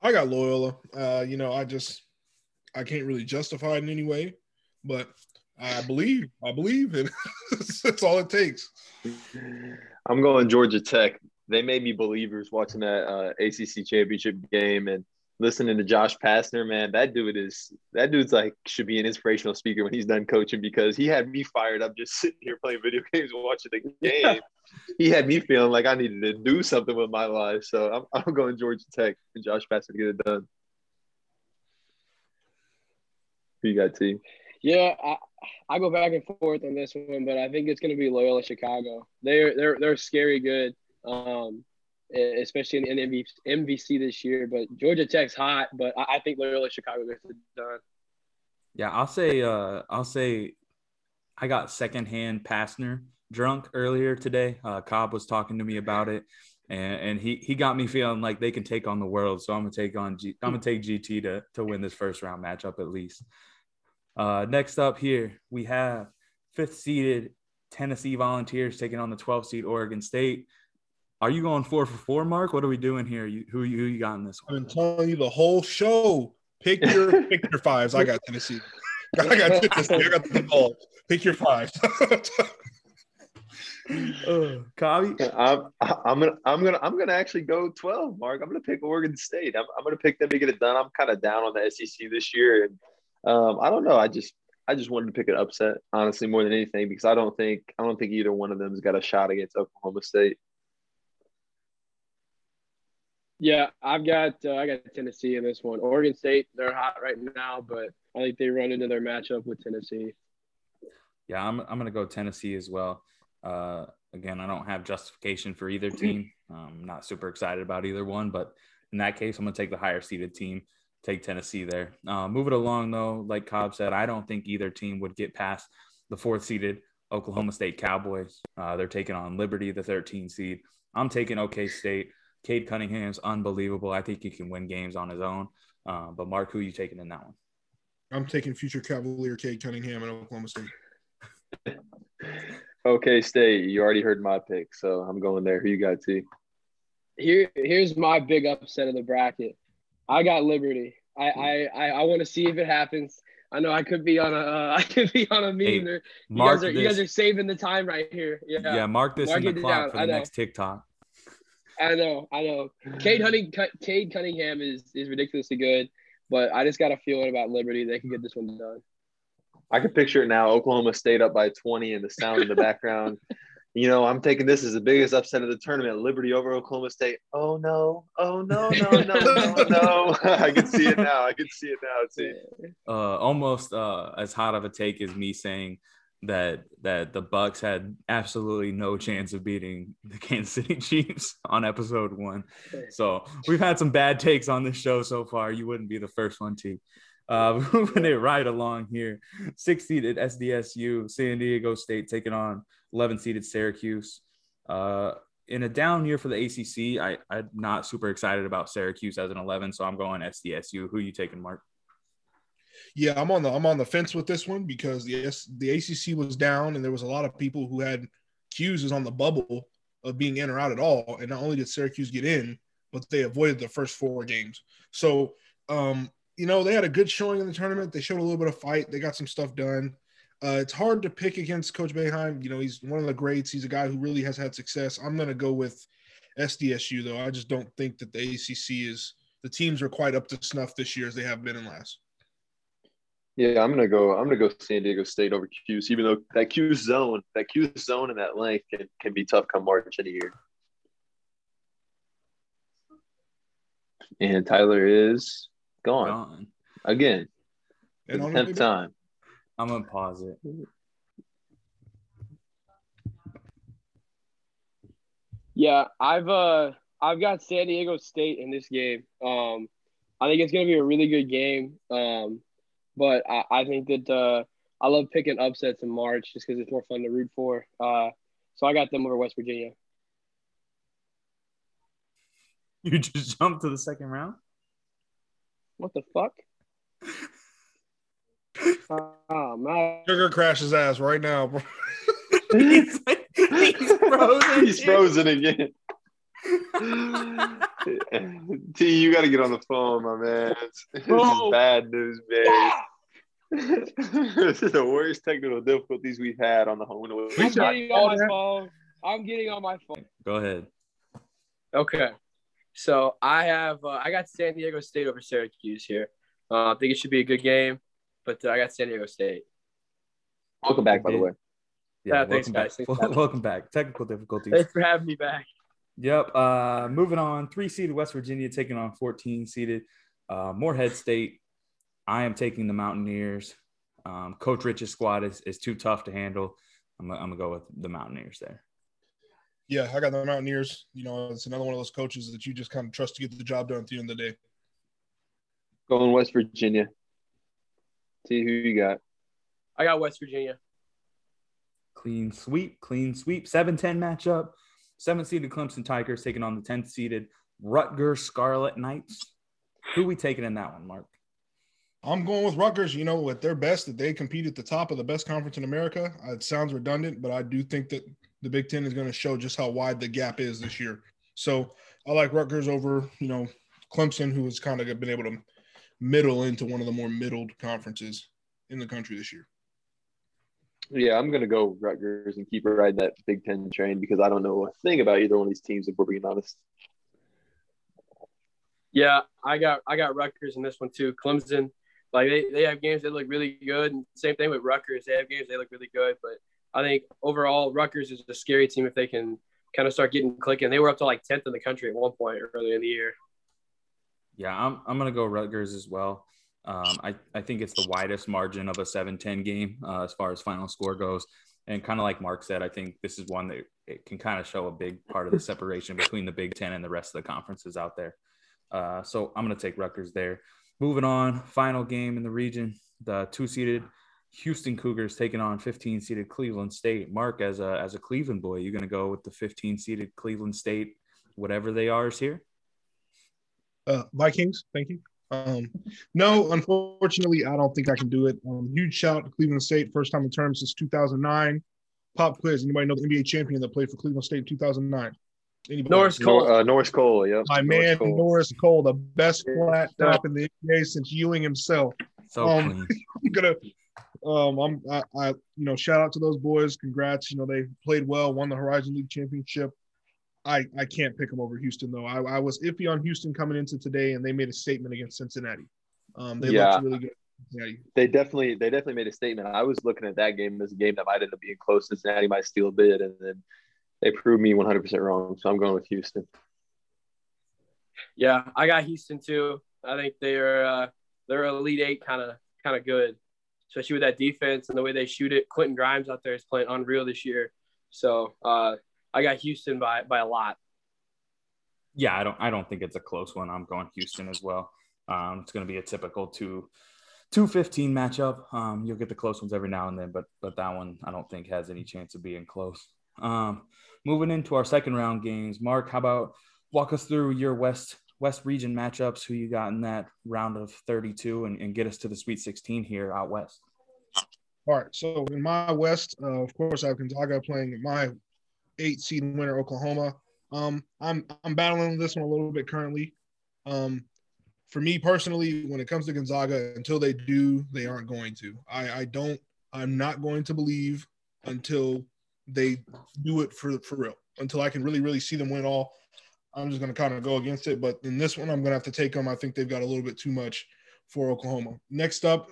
I got Loyola. Uh, you know, I just I can't really justify it in any way, but I believe I believe it. That's all it takes. I'm going Georgia Tech. They made me believers watching that uh, ACC championship game and listening to Josh Pastner. Man, that dude is that dude's like should be an inspirational speaker when he's done coaching because he had me fired up just sitting here playing video games and watching the game. he had me feeling like I needed to do something with my life. So I'm, I'm going Georgia Tech and Josh Pastner to get it done. Who you got, T? Yeah, I, I go back and forth on this one, but I think it's going to be Loyola Chicago. They're they're they're scary good, um, especially in, MV, MVC this year. But Georgia Tech's hot, but I, I think Loyola Chicago gets it done. Yeah, I'll say uh I'll say I got secondhand Pastner drunk earlier today. Uh Cobb was talking to me about it and and he he got me feeling like they can take on the world. So I'm gonna take on G, I'm gonna take GT to to win this first round matchup at least. Uh next up here we have fifth seeded Tennessee Volunteers taking on the 12th seed Oregon State. Are you going four for four, Mark? What are we doing here? You, who, you- who you got in this one? I've one? been telling you the whole show. Pick your pick your fives. I got Tennessee. I got Tennessee. I got the ball. Pick your fives. Uh, Cobby? I'm, I'm gonna I'm gonna I'm gonna actually go 12, Mark. I'm gonna pick Oregon State. I'm, I'm gonna pick them to get it done. I'm kind of down on the SEC this year, and um, I don't know. I just I just wanted to pick an upset, honestly, more than anything, because I don't think I don't think either one of them's got a shot against Oklahoma State. Yeah, I've got uh, I got Tennessee in this one. Oregon State, they're hot right now, but I think they run into their matchup with Tennessee. Yeah, I'm I'm gonna go Tennessee as well. Uh, again, I don't have justification for either team. I'm not super excited about either one, but in that case, I'm gonna take the higher seeded team. Take Tennessee there. Uh, move it along though, like Cobb said, I don't think either team would get past the fourth seeded Oklahoma State Cowboys. Uh, they're taking on Liberty, the 13 seed. I'm taking OK State. Cade Cunningham's unbelievable. I think he can win games on his own. Uh, but Mark, who are you taking in that one? I'm taking future Cavalier Cade Cunningham in Oklahoma State. OK State, you already heard my pick, so I'm going there. Who you got, T? Here, here's my big upset of the bracket. I got Liberty. I, I, I, I want to see if it happens. I know I could be on a, uh, I could be on a meme. Hey. You guys are, this. you guys are saving the time right here. Yeah. Yeah. Mark this mark in the clock down. for the next TikTok. I know, I know. Cade Hunting, Cade Cunningham is is ridiculously good, but I just got a feeling about Liberty they can get this one done. I can picture it now. Oklahoma State up by 20 and the sound in the background. you know, I'm taking this as the biggest upset of the tournament. Liberty over Oklahoma State. Oh no! Oh no! No! No! No! no! I can see it now. I can see it now. See. Uh, almost uh, as hot of a take as me saying that that the Bucks had absolutely no chance of beating the Kansas City Chiefs on episode one. So we've had some bad takes on this show so far. You wouldn't be the first one to. Uh, moving it right along here, six seeded SDSU, San Diego State taking on 11 seeded Syracuse. Uh, in a down year for the ACC, I, I'm not super excited about Syracuse as an 11, so I'm going SDSU. Who are you taking, Mark? Yeah, I'm on the I'm on the fence with this one because the the ACC was down and there was a lot of people who had Cuse on the bubble of being in or out at all. And not only did Syracuse get in, but they avoided the first four games. So, um, you know, they had a good showing in the tournament. They showed a little bit of fight. They got some stuff done. Uh, it's hard to pick against Coach Boeheim. You know, he's one of the greats. He's a guy who really has had success. I'm going to go with SDSU, though. I just don't think that the ACC is the teams are quite up to snuff this year as they have been in last. Yeah, I'm gonna go. I'm gonna go San Diego State over Cuse, even though that Q zone, that Q zone and that length can, can be tough come March any year. And Tyler is gone, gone. again. For the tenth time. I'm gonna pause it. Yeah, I've uh I've got San Diego State in this game. Um, I think it's gonna be a really good game. Um, but I, I think that uh, I love picking upsets in March just because it's more fun to root for. Uh, so I got them over West Virginia. You just jumped to the second round. What the fuck? oh man! Sugar crashes ass right now, bro. he's, he's frozen. He's frozen again. T, you got to get on the phone, my man. This is bad news, man. this is the worst technical difficulties we've had on the home. I'm getting on my phone. I'm getting on my phone. Go ahead. Okay. So I have uh, I got San Diego State over Syracuse here. Uh, I think it should be a good game, but uh, I got San Diego State. Welcome back, by the way. Yeah, yeah thanks, guys. Thanks welcome back. Technical difficulties. Thanks for having me back. Yep. Uh, moving on, three seeded West Virginia taking on 14 seeded uh, Morehead State. I am taking the Mountaineers. Um, Coach Rich's squad is, is too tough to handle. I'm, I'm gonna go with the Mountaineers there. Yeah, I got the Mountaineers. You know, it's another one of those coaches that you just kind of trust to get the job done at the end of the day. Going West Virginia. See who you got. I got West Virginia. Clean sweep, clean sweep. 7 10 matchup. Seventh seeded Clemson Tigers taking on the 10th seeded Rutgers Scarlet Knights. Who we taking in that one, Mark? I'm going with Rutgers. You know, at their best, that they compete at the top of the best conference in America. Uh, it sounds redundant, but I do think that the Big Ten is going to show just how wide the gap is this year. So I like Rutgers over, you know, Clemson, who has kind of been able to middle into one of the more middled conferences in the country this year. Yeah, I'm gonna go Rutgers and keep riding that Big Ten train because I don't know a thing about either one of these teams if we're being honest. Yeah, I got I got Rutgers in this one too. Clemson, like they, they have games that look really good. And same thing with Rutgers, they have games they look really good. But I think overall Rutgers is a scary team if they can kind of start getting clicking. They were up to like tenth in the country at one point earlier in the year. Yeah, I'm, I'm going to go Rutgers as well. Um, I, I think it's the widest margin of a 7 10 game uh, as far as final score goes. And kind of like Mark said, I think this is one that it can kind of show a big part of the separation between the Big Ten and the rest of the conferences out there. Uh, so I'm going to take Rutgers there. Moving on, final game in the region, the two seeded Houston Cougars taking on 15 seeded Cleveland State. Mark, as a as a Cleveland boy, you're going to go with the 15 seeded Cleveland State, whatever they are, is here. Uh, Vikings, thank you. Um, no, unfortunately, I don't think I can do it. Um, huge shout out to Cleveland State, first time in terms since 2009. Pop quiz. Anybody know the NBA champion that played for Cleveland State in 2009? Anybody? Norris Cole. Nor, uh, Norris Cole, yep. My Norris man, Cole. Norris Cole, the best flat top in the NBA since Ewing himself. So um, I'm gonna um, I'm I, I, you know shout out to those boys. Congrats. You know they played well, won the Horizon League championship. I I can't pick them over Houston though. I, I was iffy on Houston coming into today, and they made a statement against Cincinnati. Um, they yeah. looked really good. Cincinnati. They definitely they definitely made a statement. I was looking at that game as a game that might end up being close. Cincinnati might steal a bit, and then they proved me 100 percent wrong. So I'm going with Houston. Yeah, I got Houston too. I think they're uh, they're elite eight kind of kind of good especially with that defense and the way they shoot it. Quentin Grimes out there is playing unreal this year. So uh, I got Houston by by a lot. Yeah, I don't I don't think it's a close one. I'm going Houston as well. Um, it's going to be a typical two two fifteen matchup. Um, you'll get the close ones every now and then, but but that one I don't think has any chance of being close. Um, moving into our second round games, Mark, how about walk us through your West West region matchups, who you got in that round of 32, and, and get us to the Sweet 16 here out west. All right. So in my West, uh, of course, I have Gonzaga playing my eight seed winner, Oklahoma. Um, I'm I'm battling this one a little bit currently. Um, for me personally, when it comes to Gonzaga, until they do, they aren't going to. I, I don't. I'm not going to believe until they do it for for real. Until I can really really see them win all. I'm just going to kind of go against it. But in this one, I'm going to have to take them. I think they've got a little bit too much for Oklahoma. Next up,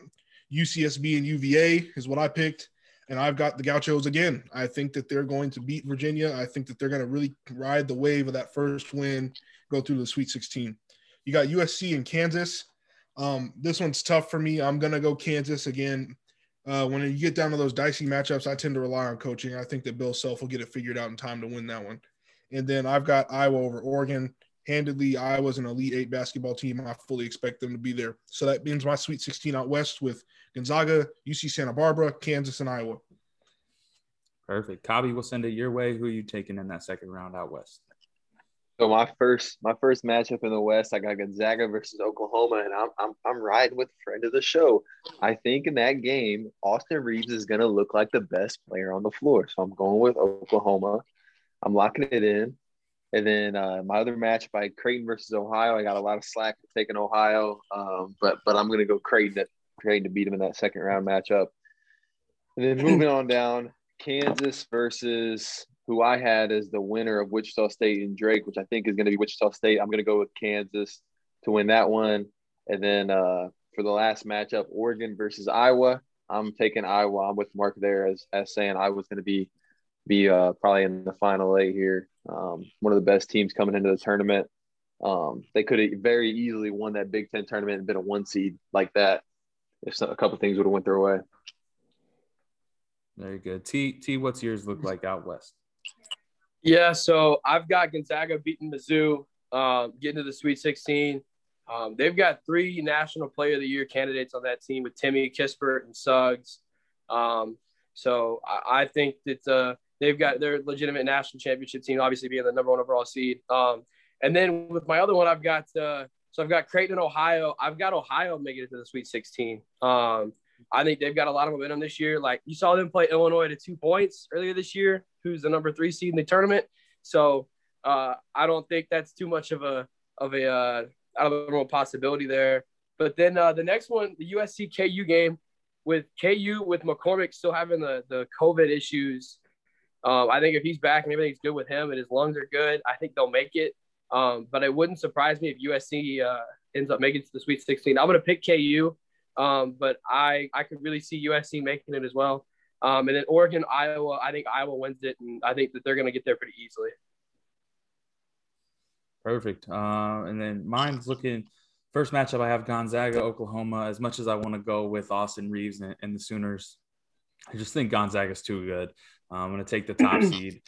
UCSB and UVA is what I picked. And I've got the Gauchos again. I think that they're going to beat Virginia. I think that they're going to really ride the wave of that first win, go through the Sweet 16. You got USC and Kansas. Um, this one's tough for me. I'm going to go Kansas again. Uh, when you get down to those dicey matchups, I tend to rely on coaching. I think that Bill Self will get it figured out in time to win that one. And then I've got Iowa over Oregon. Handedly, Iowa's an Elite Eight basketball team. I fully expect them to be there. So that means my Sweet 16 out west with Gonzaga, UC Santa Barbara, Kansas, and Iowa. Perfect. Cobby, we'll send it your way. Who are you taking in that second round out west? So my first my first matchup in the West, I got Gonzaga versus Oklahoma, and I'm I'm I'm riding with friend of the show. I think in that game, Austin Reaves is gonna look like the best player on the floor. So I'm going with Oklahoma. I'm locking it in. And then uh, my other match by Creighton versus Ohio, I got a lot of slack for taking Ohio, um, but but I'm gonna go Creighton to, Creighton to beat them in that second round matchup. And then moving on down, Kansas versus who I had as the winner of Wichita State and Drake, which I think is going to be Wichita State. I'm going to go with Kansas to win that one. And then uh, for the last matchup, Oregon versus Iowa. I'm taking Iowa. I'm with Mark there as, as saying I was going to be be uh, probably in the final eight here. Um, one of the best teams coming into the tournament. Um, they could have very easily won that Big Ten tournament and been a one seed like that if a couple things would have went their way. Very good. T T, what's yours look like out west? Yeah, so I've got Gonzaga beating Mizzou, um, getting to the Sweet 16. Um, they've got three National Player of the Year candidates on that team with Timme Kispert and Suggs. Um, so I, I, think that uh, they've got their legitimate national championship team, obviously being the number one overall seed. Um, and then with my other one, I've got uh, so I've got Creighton, Ohio. I've got Ohio making it to the Sweet 16. Um, I think they've got a lot of momentum this year. Like you saw them play Illinois to two points earlier this year, who's the number three seed in the tournament. So uh, I don't think that's too much of a of a uh, out of the normal possibility there. But then uh, the next one, the USC KU game, with KU with McCormack still having the the COVID issues um, I think if he's back and everything's good with him and his lungs are good, I think they'll make it. Um, but it wouldn't surprise me if USC uh, ends up making it to the Sweet 16. I'm going to pick KU, um, but I I could really see USC making it as well. Um, and then Oregon, Iowa, I think Iowa wins it, and I think that they're going to get there pretty easily. Perfect. Uh, and then mine's looking first matchup, I have Gonzaga, Oklahoma. As much as I want to go with Austin Reaves and, and the Sooners, I just think Gonzaga's too good. Uh, I'm going to take the top seed.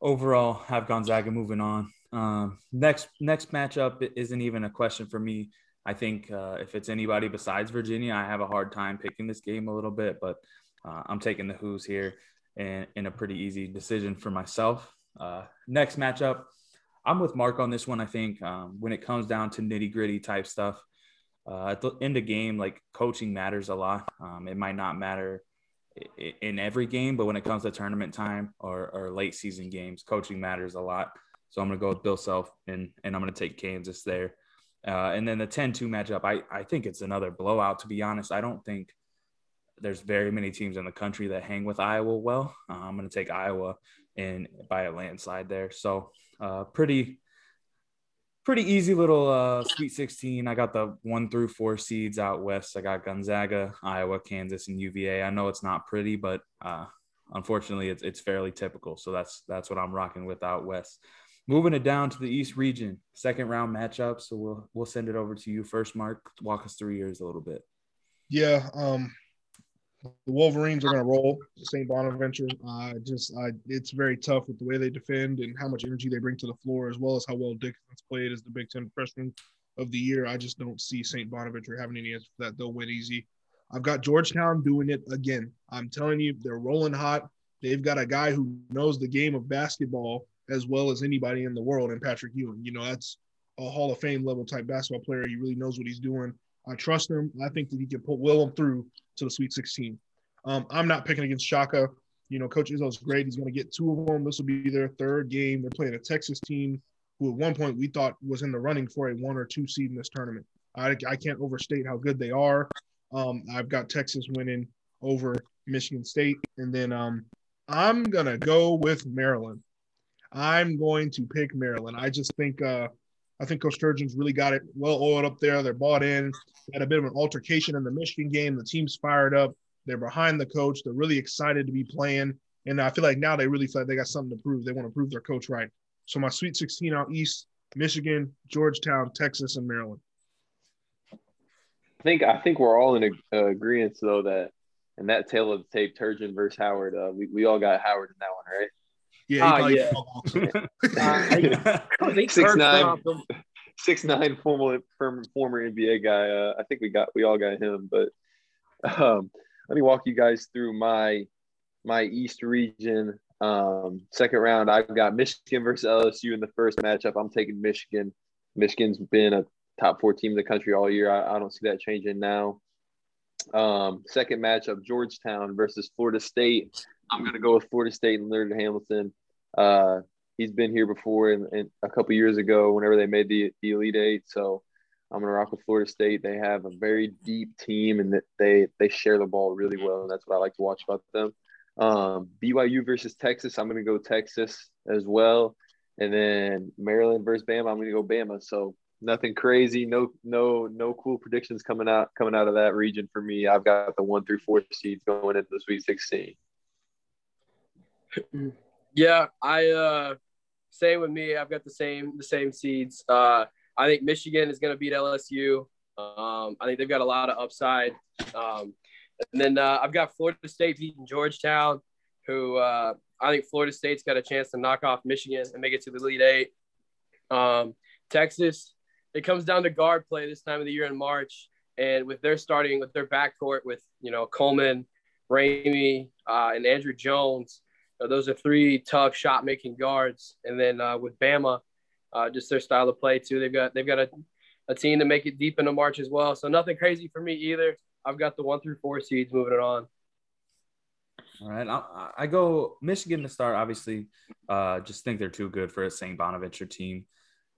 Overall, have Gonzaga moving on. Um, next next matchup isn't even a question for me. I think uh, if it's anybody besides Virginia, I have a hard time picking this game a little bit, but uh, I'm taking the Hoos here in, in a pretty easy decision for myself. Uh, next matchup, I'm with Mark on this one. I think um, when it comes down to nitty gritty type stuff, uh, at the end of game, like coaching matters a lot. Um, it might not matter in every game, but when it comes to tournament time or, or late season games, coaching matters a lot. So I'm going to go with Bill Self and, and I'm going to take Kansas there. Uh, and then the 10 2 matchup, I, I think it's another blowout, to be honest. I don't think there's very many teams in the country that hang with Iowa well. Uh, I'm going to take Iowa and by a landslide there. So uh, pretty pretty easy little uh, Sweet 16. I got the one through four seeds out west. I got Gonzaga, Iowa, Kansas, and UVA. I know it's not pretty, but uh, unfortunately, it's it's fairly typical. So that's that's what I'm rocking with out west. Moving it down to the East region, second round matchup. So we'll we'll send it over to you first, Mark. Walk us through yours a little bit. Yeah, um, the Wolverines are going to roll St. Bonaventure. Uh, just uh, it's very tough with the way they defend and how much energy they bring to the floor, as well as how well Dickinson's played as the Big Ten freshman of the year. I just don't see St. Bonaventure having any answer for that. They'll win easy. I've got Georgetown doing it again. I'm telling you, they're rolling hot. They've got a guy who knows the game of basketball as well as anybody in the world, and Patrick Ewing. You know, that's a Hall of Fame level type basketball player. He really knows what he's doing. I trust him. I think that he can put will him through to the Sweet 16. Um, I'm not picking against Shaka. You know, Coach Izzo's great. He's going to get two of them. This will be their third game. They're playing a Texas team who at one point we thought was in the running for a one or two seed in this tournament. I, I can't overstate how good they are. Um, I've got Texas winning over Michigan State. And then um, I'm going to go with Maryland. I'm going to pick Maryland. I just think uh, I think Coach Turgeon's really got it well oiled up there. They're bought in. Had a bit of an altercation in the Michigan game. The team's fired up. They're behind the coach. They're really excited to be playing. And I feel like now they really feel like they got something to prove. They want to prove their coach right. So my Sweet 16 out east, Michigan, Georgetown, Texas, and Maryland. I think I think we're all in a, agreement though that in that tail of the tape, Turgeon versus Howard, uh, we, we all got Howard in that one, right? Yeah, uh, yeah. six nine, six nine former former NBA guy. Uh, I think we got we all got him. But um, let me walk you guys through my my East region. Um, second round, I've got Michigan versus LSU in the first matchup. I'm taking Michigan. Michigan's been a top four team in the country all year. I, I don't see that changing now. Um, second matchup, Georgetown versus Florida State. I'm going to go with Florida State and Leonard Hamilton. Uh, he's been here before and, and a couple years ago whenever they made the, the Elite Eight. So I'm going to rock with Florida State. They have a very deep team and they they share the ball really well, and that's what I like to watch about them. Um, BYU versus Texas. I'm going to go Texas as well, and then Maryland versus Bama. I'm going to go Bama. So nothing crazy. No no no cool predictions coming out coming out of that region for me. I've got the one through four seeds going into the Sweet 16. Yeah, I uh same with me. I've got the same the same seeds. Uh I think Michigan is going to beat LSU. Um, I think they've got a lot of upside. Um, and then uh, I've got Florida State beating Georgetown, who uh, I think Florida State's got a chance to knock off Michigan and make it to the Elite Eight. Um, Texas, it comes down to guard play this time of the year in March, and with their starting with their backcourt with you know Coleman, Ramey, uh, and Andrew Jones, those are three tough shot making guards. And then uh, with Bama, uh, just their style of play too. They've got they've got a, a team to make it deep into March as well. So nothing crazy for me either. I've got the one through four seeds moving it on. All right, I, I go Michigan to start. Obviously, uh, just think they're too good for a St. Bonaventure team.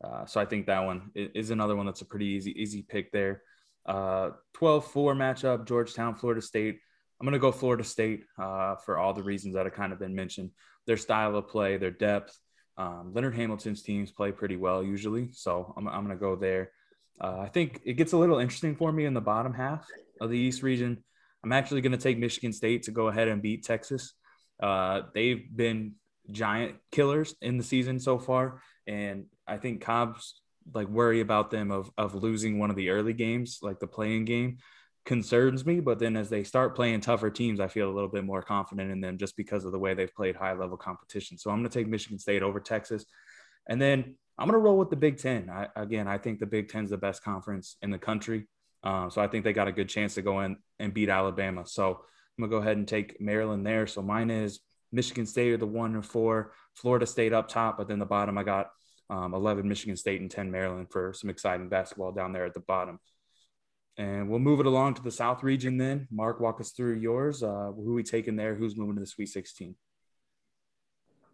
Uh, so I think that one is another one that's a pretty easy easy pick there. Uh, 12-4 matchup, Georgetown, Florida State. I'm going to go Florida State uh, for all the reasons that have kind of been mentioned. Their style of play, their depth. Um, Leonard Hamilton's teams play pretty well usually, so I'm, I'm going to go there. Uh, I think it gets a little interesting for me in the bottom half of the East region. I'm actually going to take Michigan State to go ahead and beat Texas. Uh, they've been giant killers in the season so far, and I think Cobb's like worry about them of of losing one of the early games, like the play-in game, concerns me. But then as they start playing tougher teams, I feel a little bit more confident in them just because of the way they've played high level competition. So I'm going to take Michigan State over Texas, and then I'm going to roll with the Big Ten. I, again, I think the Big Ten is the best conference in the country. Um, so I think they got a good chance to go in and beat Alabama. So I'm gonna go ahead and take Maryland there. So mine is Michigan State are the one and four, Florida State up top, but then the bottom I got um, 11 Michigan State and 10 Maryland for some exciting basketball down there at the bottom. And we'll move it along to the South region then. Mark, walk us through yours. Uh, who we taking there? Who's moving to the Sweet 16?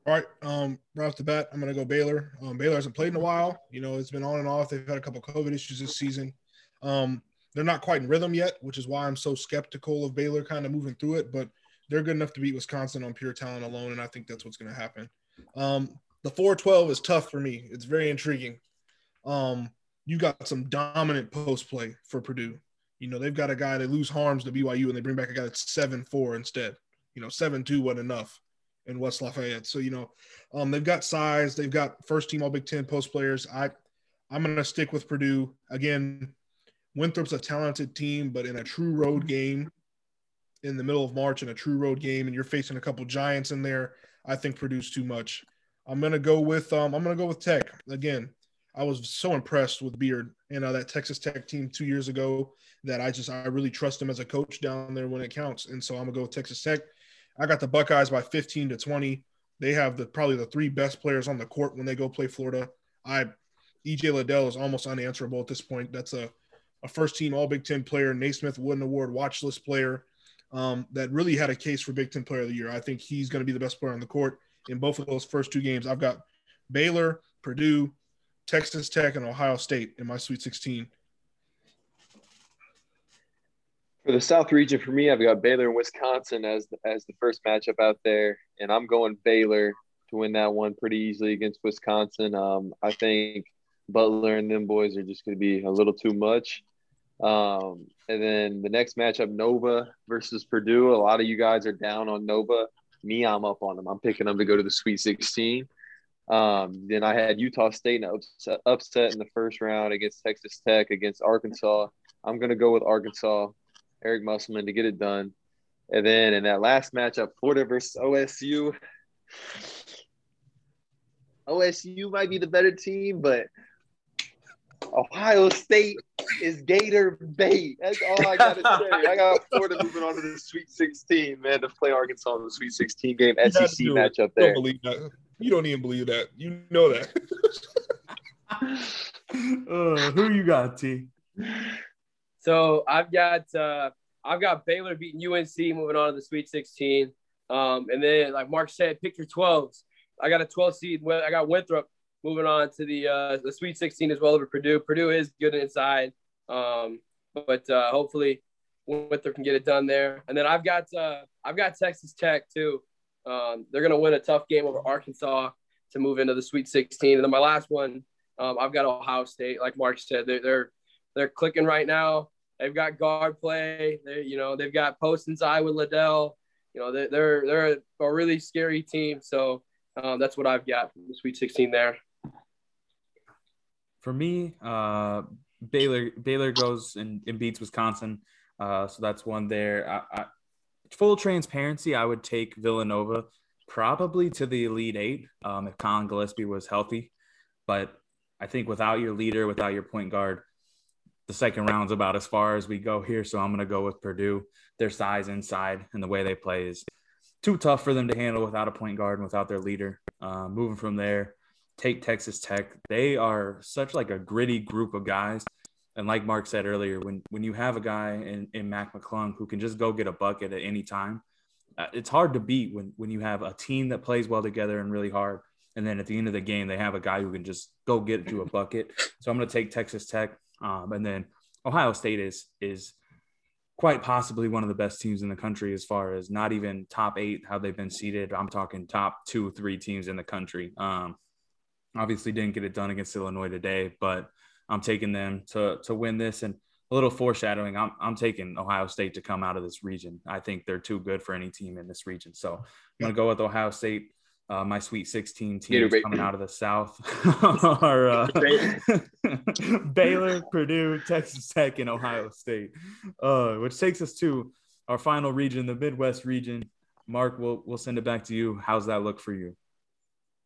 All right. Um, right off the bat, I'm going to go Baylor. Um, Baylor hasn't played in a while. You know, it's been on and off. They've had a couple COVID issues this season. Um, they're not quite in rhythm yet, which is why I'm so skeptical of Baylor kind of moving through it. But they're good enough to beat Wisconsin on pure talent alone, and I think that's what's going to happen. Um, the 412 is tough for me. It's very intriguing. Um, you got some dominant post play for Purdue. You know, they've got a guy, they lose Haarms to BYU and they bring back a guy that's 7 4 instead. You know, 7 2 wasn't enough in West Lafayette. So, you know, um, they've got size, they've got first team All Big Ten post players. I, I'm going to stick with Purdue. Again, Winthrop's a talented team, but in a true road game in the middle of March in a true road game, and you're facing a couple giants in there, I think Purdue's too much. I'm gonna go with um, I'm gonna go with Tech again. I was so impressed with Beard and uh, that Texas Tech team two years ago that I just I really trust him as a coach down there when it counts, and so I'm gonna go with Texas Tech. I got the Buckeyes by 15 to 20. They have the probably the three best players on the court when they go play Florida. I EJ Liddell is almost unanswerable at this point. That's a a first team All Big Ten player, Naismith Wooden Award watch list player um, that really had a case for Big Ten Player of the Year. I think he's going to be the best player on the court in both of those first two games. I've got Baylor, Purdue, Texas Tech, and Ohio State in my Sweet 16. For the South region, for me, I've got Baylor and Wisconsin as the, as the first matchup out there, and I'm going Baylor to win that one pretty easily against Wisconsin. Um, I think Butler and them boys are just going to be a little too much. Um, and then the next matchup, Nova versus Purdue. A lot of you guys are down on Nova. Me, I'm up on them. I'm picking them to go to the Sweet 16. Um, then I had Utah State in upset, upset in the first round against Texas Tech, against Arkansas. I'm going to go with Arkansas, Eric Musselman to get it done. And then in that last matchup, Florida versus OSU. OSU might be the better team, but Ohio State is Gator bait. That's all I gotta say. I got Florida moving on to the Sweet 16, man, to play Arkansas in the Sweet 16 game SEC matchup there. Don't believe that. You don't even believe that. You know that. uh, who you got, T? So I've got uh, I've got Baylor beating UNC, moving on to the Sweet 16. Um, and then, like Mark said, pick your 12s. I got a 12 seed. I got Winthrop moving on to the uh, the Sweet 16 as well over Purdue. Purdue is good inside, um, but uh, hopefully Winthrop can get it done there. And then I've got uh, I've got Texas Tech too. Um, they're going to win a tough game over Arkansas to move into the Sweet 16. And then my last one, um, I've got Ohio State. Like Mark said, they're they're they're clicking right now. They've got guard play. They you know they've got post inside with Liddell. You know they're they're, a really scary team. So um, that's what I've got from the Sweet 16 there for me, uh, Baylor Baylor goes and, and beats Wisconsin, uh, so that's one there. I, I, full transparency, I would take Villanova probably to the Elite Eight um, if Collin Gillespie was healthy, but I think without your leader, without your point guard, the second round's about as far as we go here. So I'm going to go with Purdue. Their size inside and the way they play is too tough for them to handle without a point guard and without their leader. Uh, moving from there, take Texas Tech. They are such like a gritty group of guys. And like Mark said earlier, when when you have a guy in, in Mac McClung who can just go get a bucket at any time, uh, it's hard to beat when when you have a team that plays well together and really hard. And then at the end of the game, they have a guy who can just go get to a bucket. So I'm going to take Texas Tech, um, and then Ohio State is is quite possibly one of the best teams in the country as far as not even top eight how they've been seated. I'm talking top two, three teams in the country. Um, Obviously, didn't get it done against Illinois today, but I'm taking them to to win this. And a little foreshadowing, I'm I'm taking Ohio State to come out of this region. I think they're too good for any team in this region. So I'm gonna go with Ohio State uh, my Sweet 16 teams coming out of the South are uh, Baylor, Purdue, Texas Tech, and Ohio State, uh, which takes us to our final region, the Midwest region. Mark, we'll, we'll send it back to you. How's that look for you?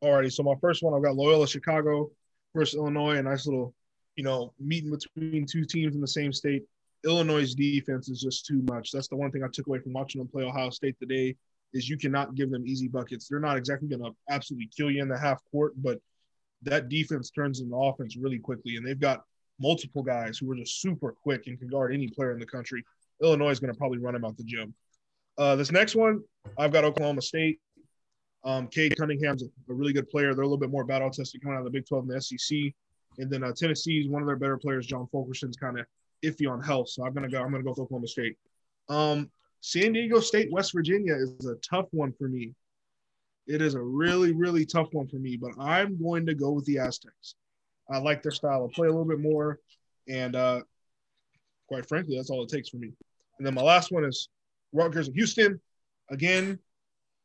Alrighty, so my first one, I've got Loyola Chicago versus Illinois, a nice little, you know, meeting between two teams in the same state. Illinois' defense is just too much. That's the one thing I took away from watching them play Ohio State today is you cannot give them easy buckets. They're not exactly going to absolutely kill you in the half court, but that defense turns into offense really quickly. And they've got multiple guys who are just super quick and can guard any player in the country. Illinois is going to probably run them out the gym. Uh, this next one, I've got Oklahoma State. Um, Cade Cunningham's a, a, really good player. They're a little bit more battle tested coming out of the Big 12 and the SEC. And then uh, Tennessee's one of their better players, John Fulkerson's kind of iffy on health. So I'm gonna go. I'm gonna go with Oklahoma State. Um, San Diego State, West Virginia is a tough one for me. It is a really, really tough one for me, but I'm going to go with the Aztecs. I like their style of play a little bit more, and uh, quite frankly, that's all it takes for me. And then my last one is Rutgers and Houston. Again,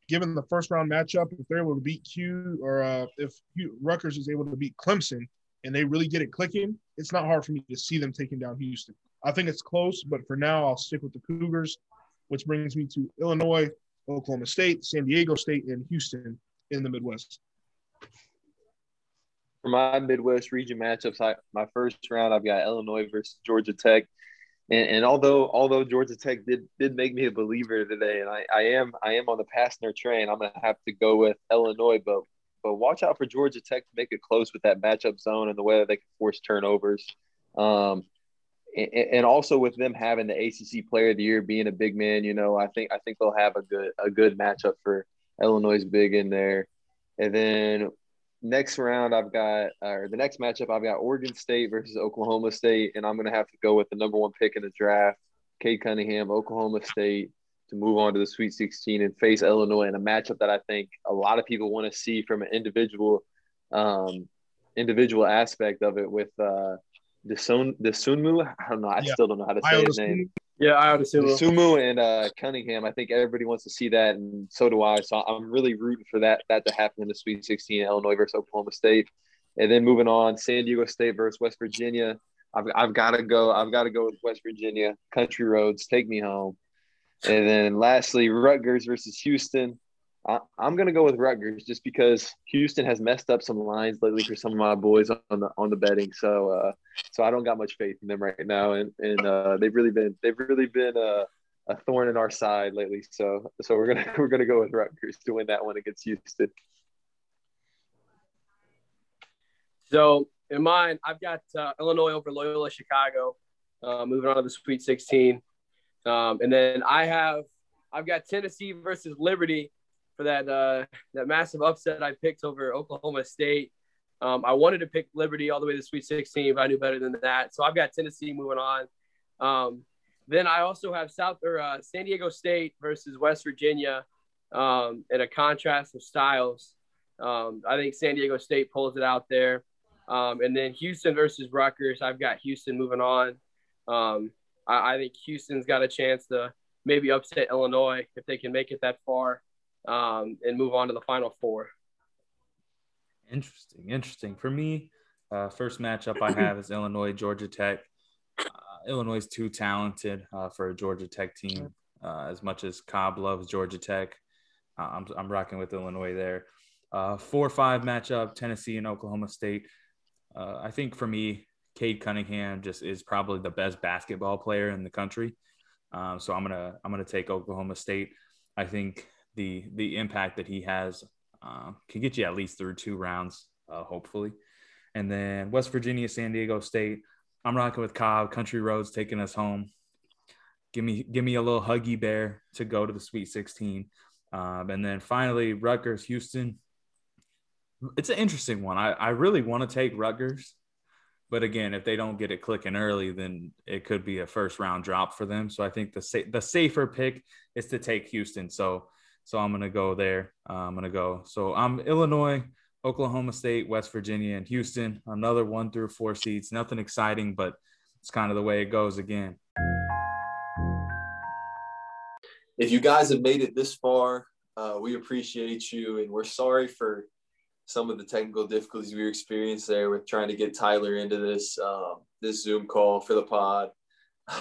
given the first round matchup, if they're able to beat Q or uh, if Rutgers is able to beat Clemson and they really get it clicking, it's not hard for me to see them taking down Houston. I think it's close, but for now, I'll stick with the Cougars which brings me to Illinois, Oklahoma State, San Diego State, and Houston in the Midwest. For my Midwest region matchups, I, my first round, I've got Illinois versus Georgia Tech. And, and, although although Georgia Tech did did make me a believer today, and I, I am I am on the Pastner train, I'm gonna have to go with Illinois, but but watch out for Georgia Tech to make it close with that matchup zone and the way that they can force turnovers. Um, and also with them having the ACC Player of the Year being a big man, you know, I think I think they'll have a good a good matchup for Illinois big in there. And then next round, I've got or the next matchup, I've got Oregon State versus Oklahoma State, and I'm to have to go with the number one pick in the draft, Cade Cunningham, Oklahoma State, to move on to the Sweet 16 and face Illinois in a matchup that I think a lot of people want to see from an individual um, individual aspect of it with. Uh, the Sun the Sunmu. I don't know. I yeah. still don't know how to say his name. Yeah, I Sumu and uh, Cunningham. I think everybody wants to see that, and so do I. So I'm really rooting for that that to happen in the Sweet 16, Illinois versus Oklahoma State, and then moving on, San Diego State versus West Virginia. I've, I've got to go. I've got to go with West Virginia. Country roads, take me home. And then lastly, Rutgers versus Houston. I, am gonna go with Rutgers just because Houston has messed up some lines lately for some of my boys on the on the betting. So uh, so I don't got much faith in them right now, and and uh, they've really been they've really been a, a thorn in our side lately. So so we're gonna we're gonna go with Rutgers to win that one against Houston. So in mine, I've got uh, Illinois over Loyola Chicago, uh, moving on to the Sweet 16, um, and then I have I've got Tennessee versus Liberty for that uh, that massive upset I picked over Oklahoma State. Um, I wanted to pick Liberty all the way to Sweet 16, but I knew better than that. So I've got Tennessee moving on. Um, then I also have South or uh, San Diego State versus West Virginia um, in a contrast of styles. Um, I think San Diego State pulls it out there. Um, and then Houston versus Rutgers. I've got Houston moving on. Um, I, I think Houston's got a chance to maybe upset Illinois if they can make it that far um, and move on to the final four. Interesting, interesting. For me, uh, first matchup I have is Illinois Georgia Tech. Uh, Illinois is too talented uh, for a Georgia Tech team. Uh, as much as Cobb loves Georgia Tech, uh, I'm I'm rocking with Illinois there. Uh, four five matchup Tennessee and Oklahoma State. I think for me, Cade Cunningham just is probably the best basketball player in the country. Um, so I'm gonna I'm gonna take Oklahoma State. I think the the impact that he has uh, can get you at least through two rounds, uh, hopefully. And then West Virginia, San Diego State. I'm rocking with Cobb. Country Roads taking us home. Give me give me a little huggy bear to go to the Sweet 16. Um, and then finally, Rutgers, Houston. It's an interesting one. I, I really want to take Rutgers, but again, if they don't get it clicking early, then it could be a first round drop for them. So I think the sa- the safer pick is to take Houston. So so I'm to go there. Uh, I'm to go. So I'm Illinois, Oklahoma State, West Virginia, and Houston. Another one through four seats. Nothing exciting, but it's kind of the way it goes again. If you guys have made it this far, Uh, we appreciate you, and we're sorry for some of the technical difficulties we experienced there with trying to get Tyler into this um, this Zoom call for the pod.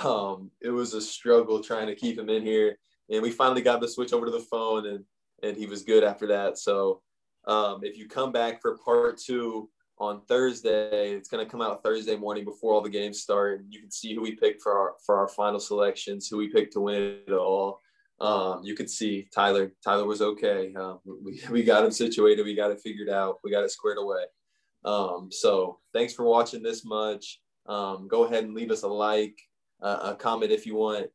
Um, it was a struggle trying to keep him in here, and we finally got the switch over to the phone, and and he was good after that. So um, if you come back for part two on Thursday, it's going to come out Thursday morning before all the games start, you can see who we picked for our for our final selections, who we picked to win it all. Um, you could see Tyler. Tyler was okay. Um, we, we got him situated. We got it figured out. We got it squared away. Um, so thanks for watching this much. Um, go ahead and leave us a like, uh, a comment if you want.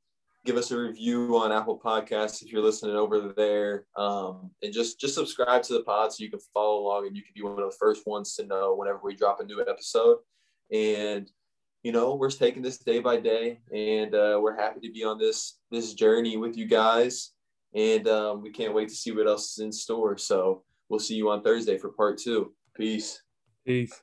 Give us a review on Apple Podcasts if you're listening over there, um, and just just subscribe to the pod so you can follow along and you can be one of the first ones to know whenever we drop a new episode. And you know, we're taking this day by day, and uh, we're happy to be on this this journey with you guys. And um, we can't wait to see what else is in store. So we'll see you on Thursday for part two. Peace. Peace.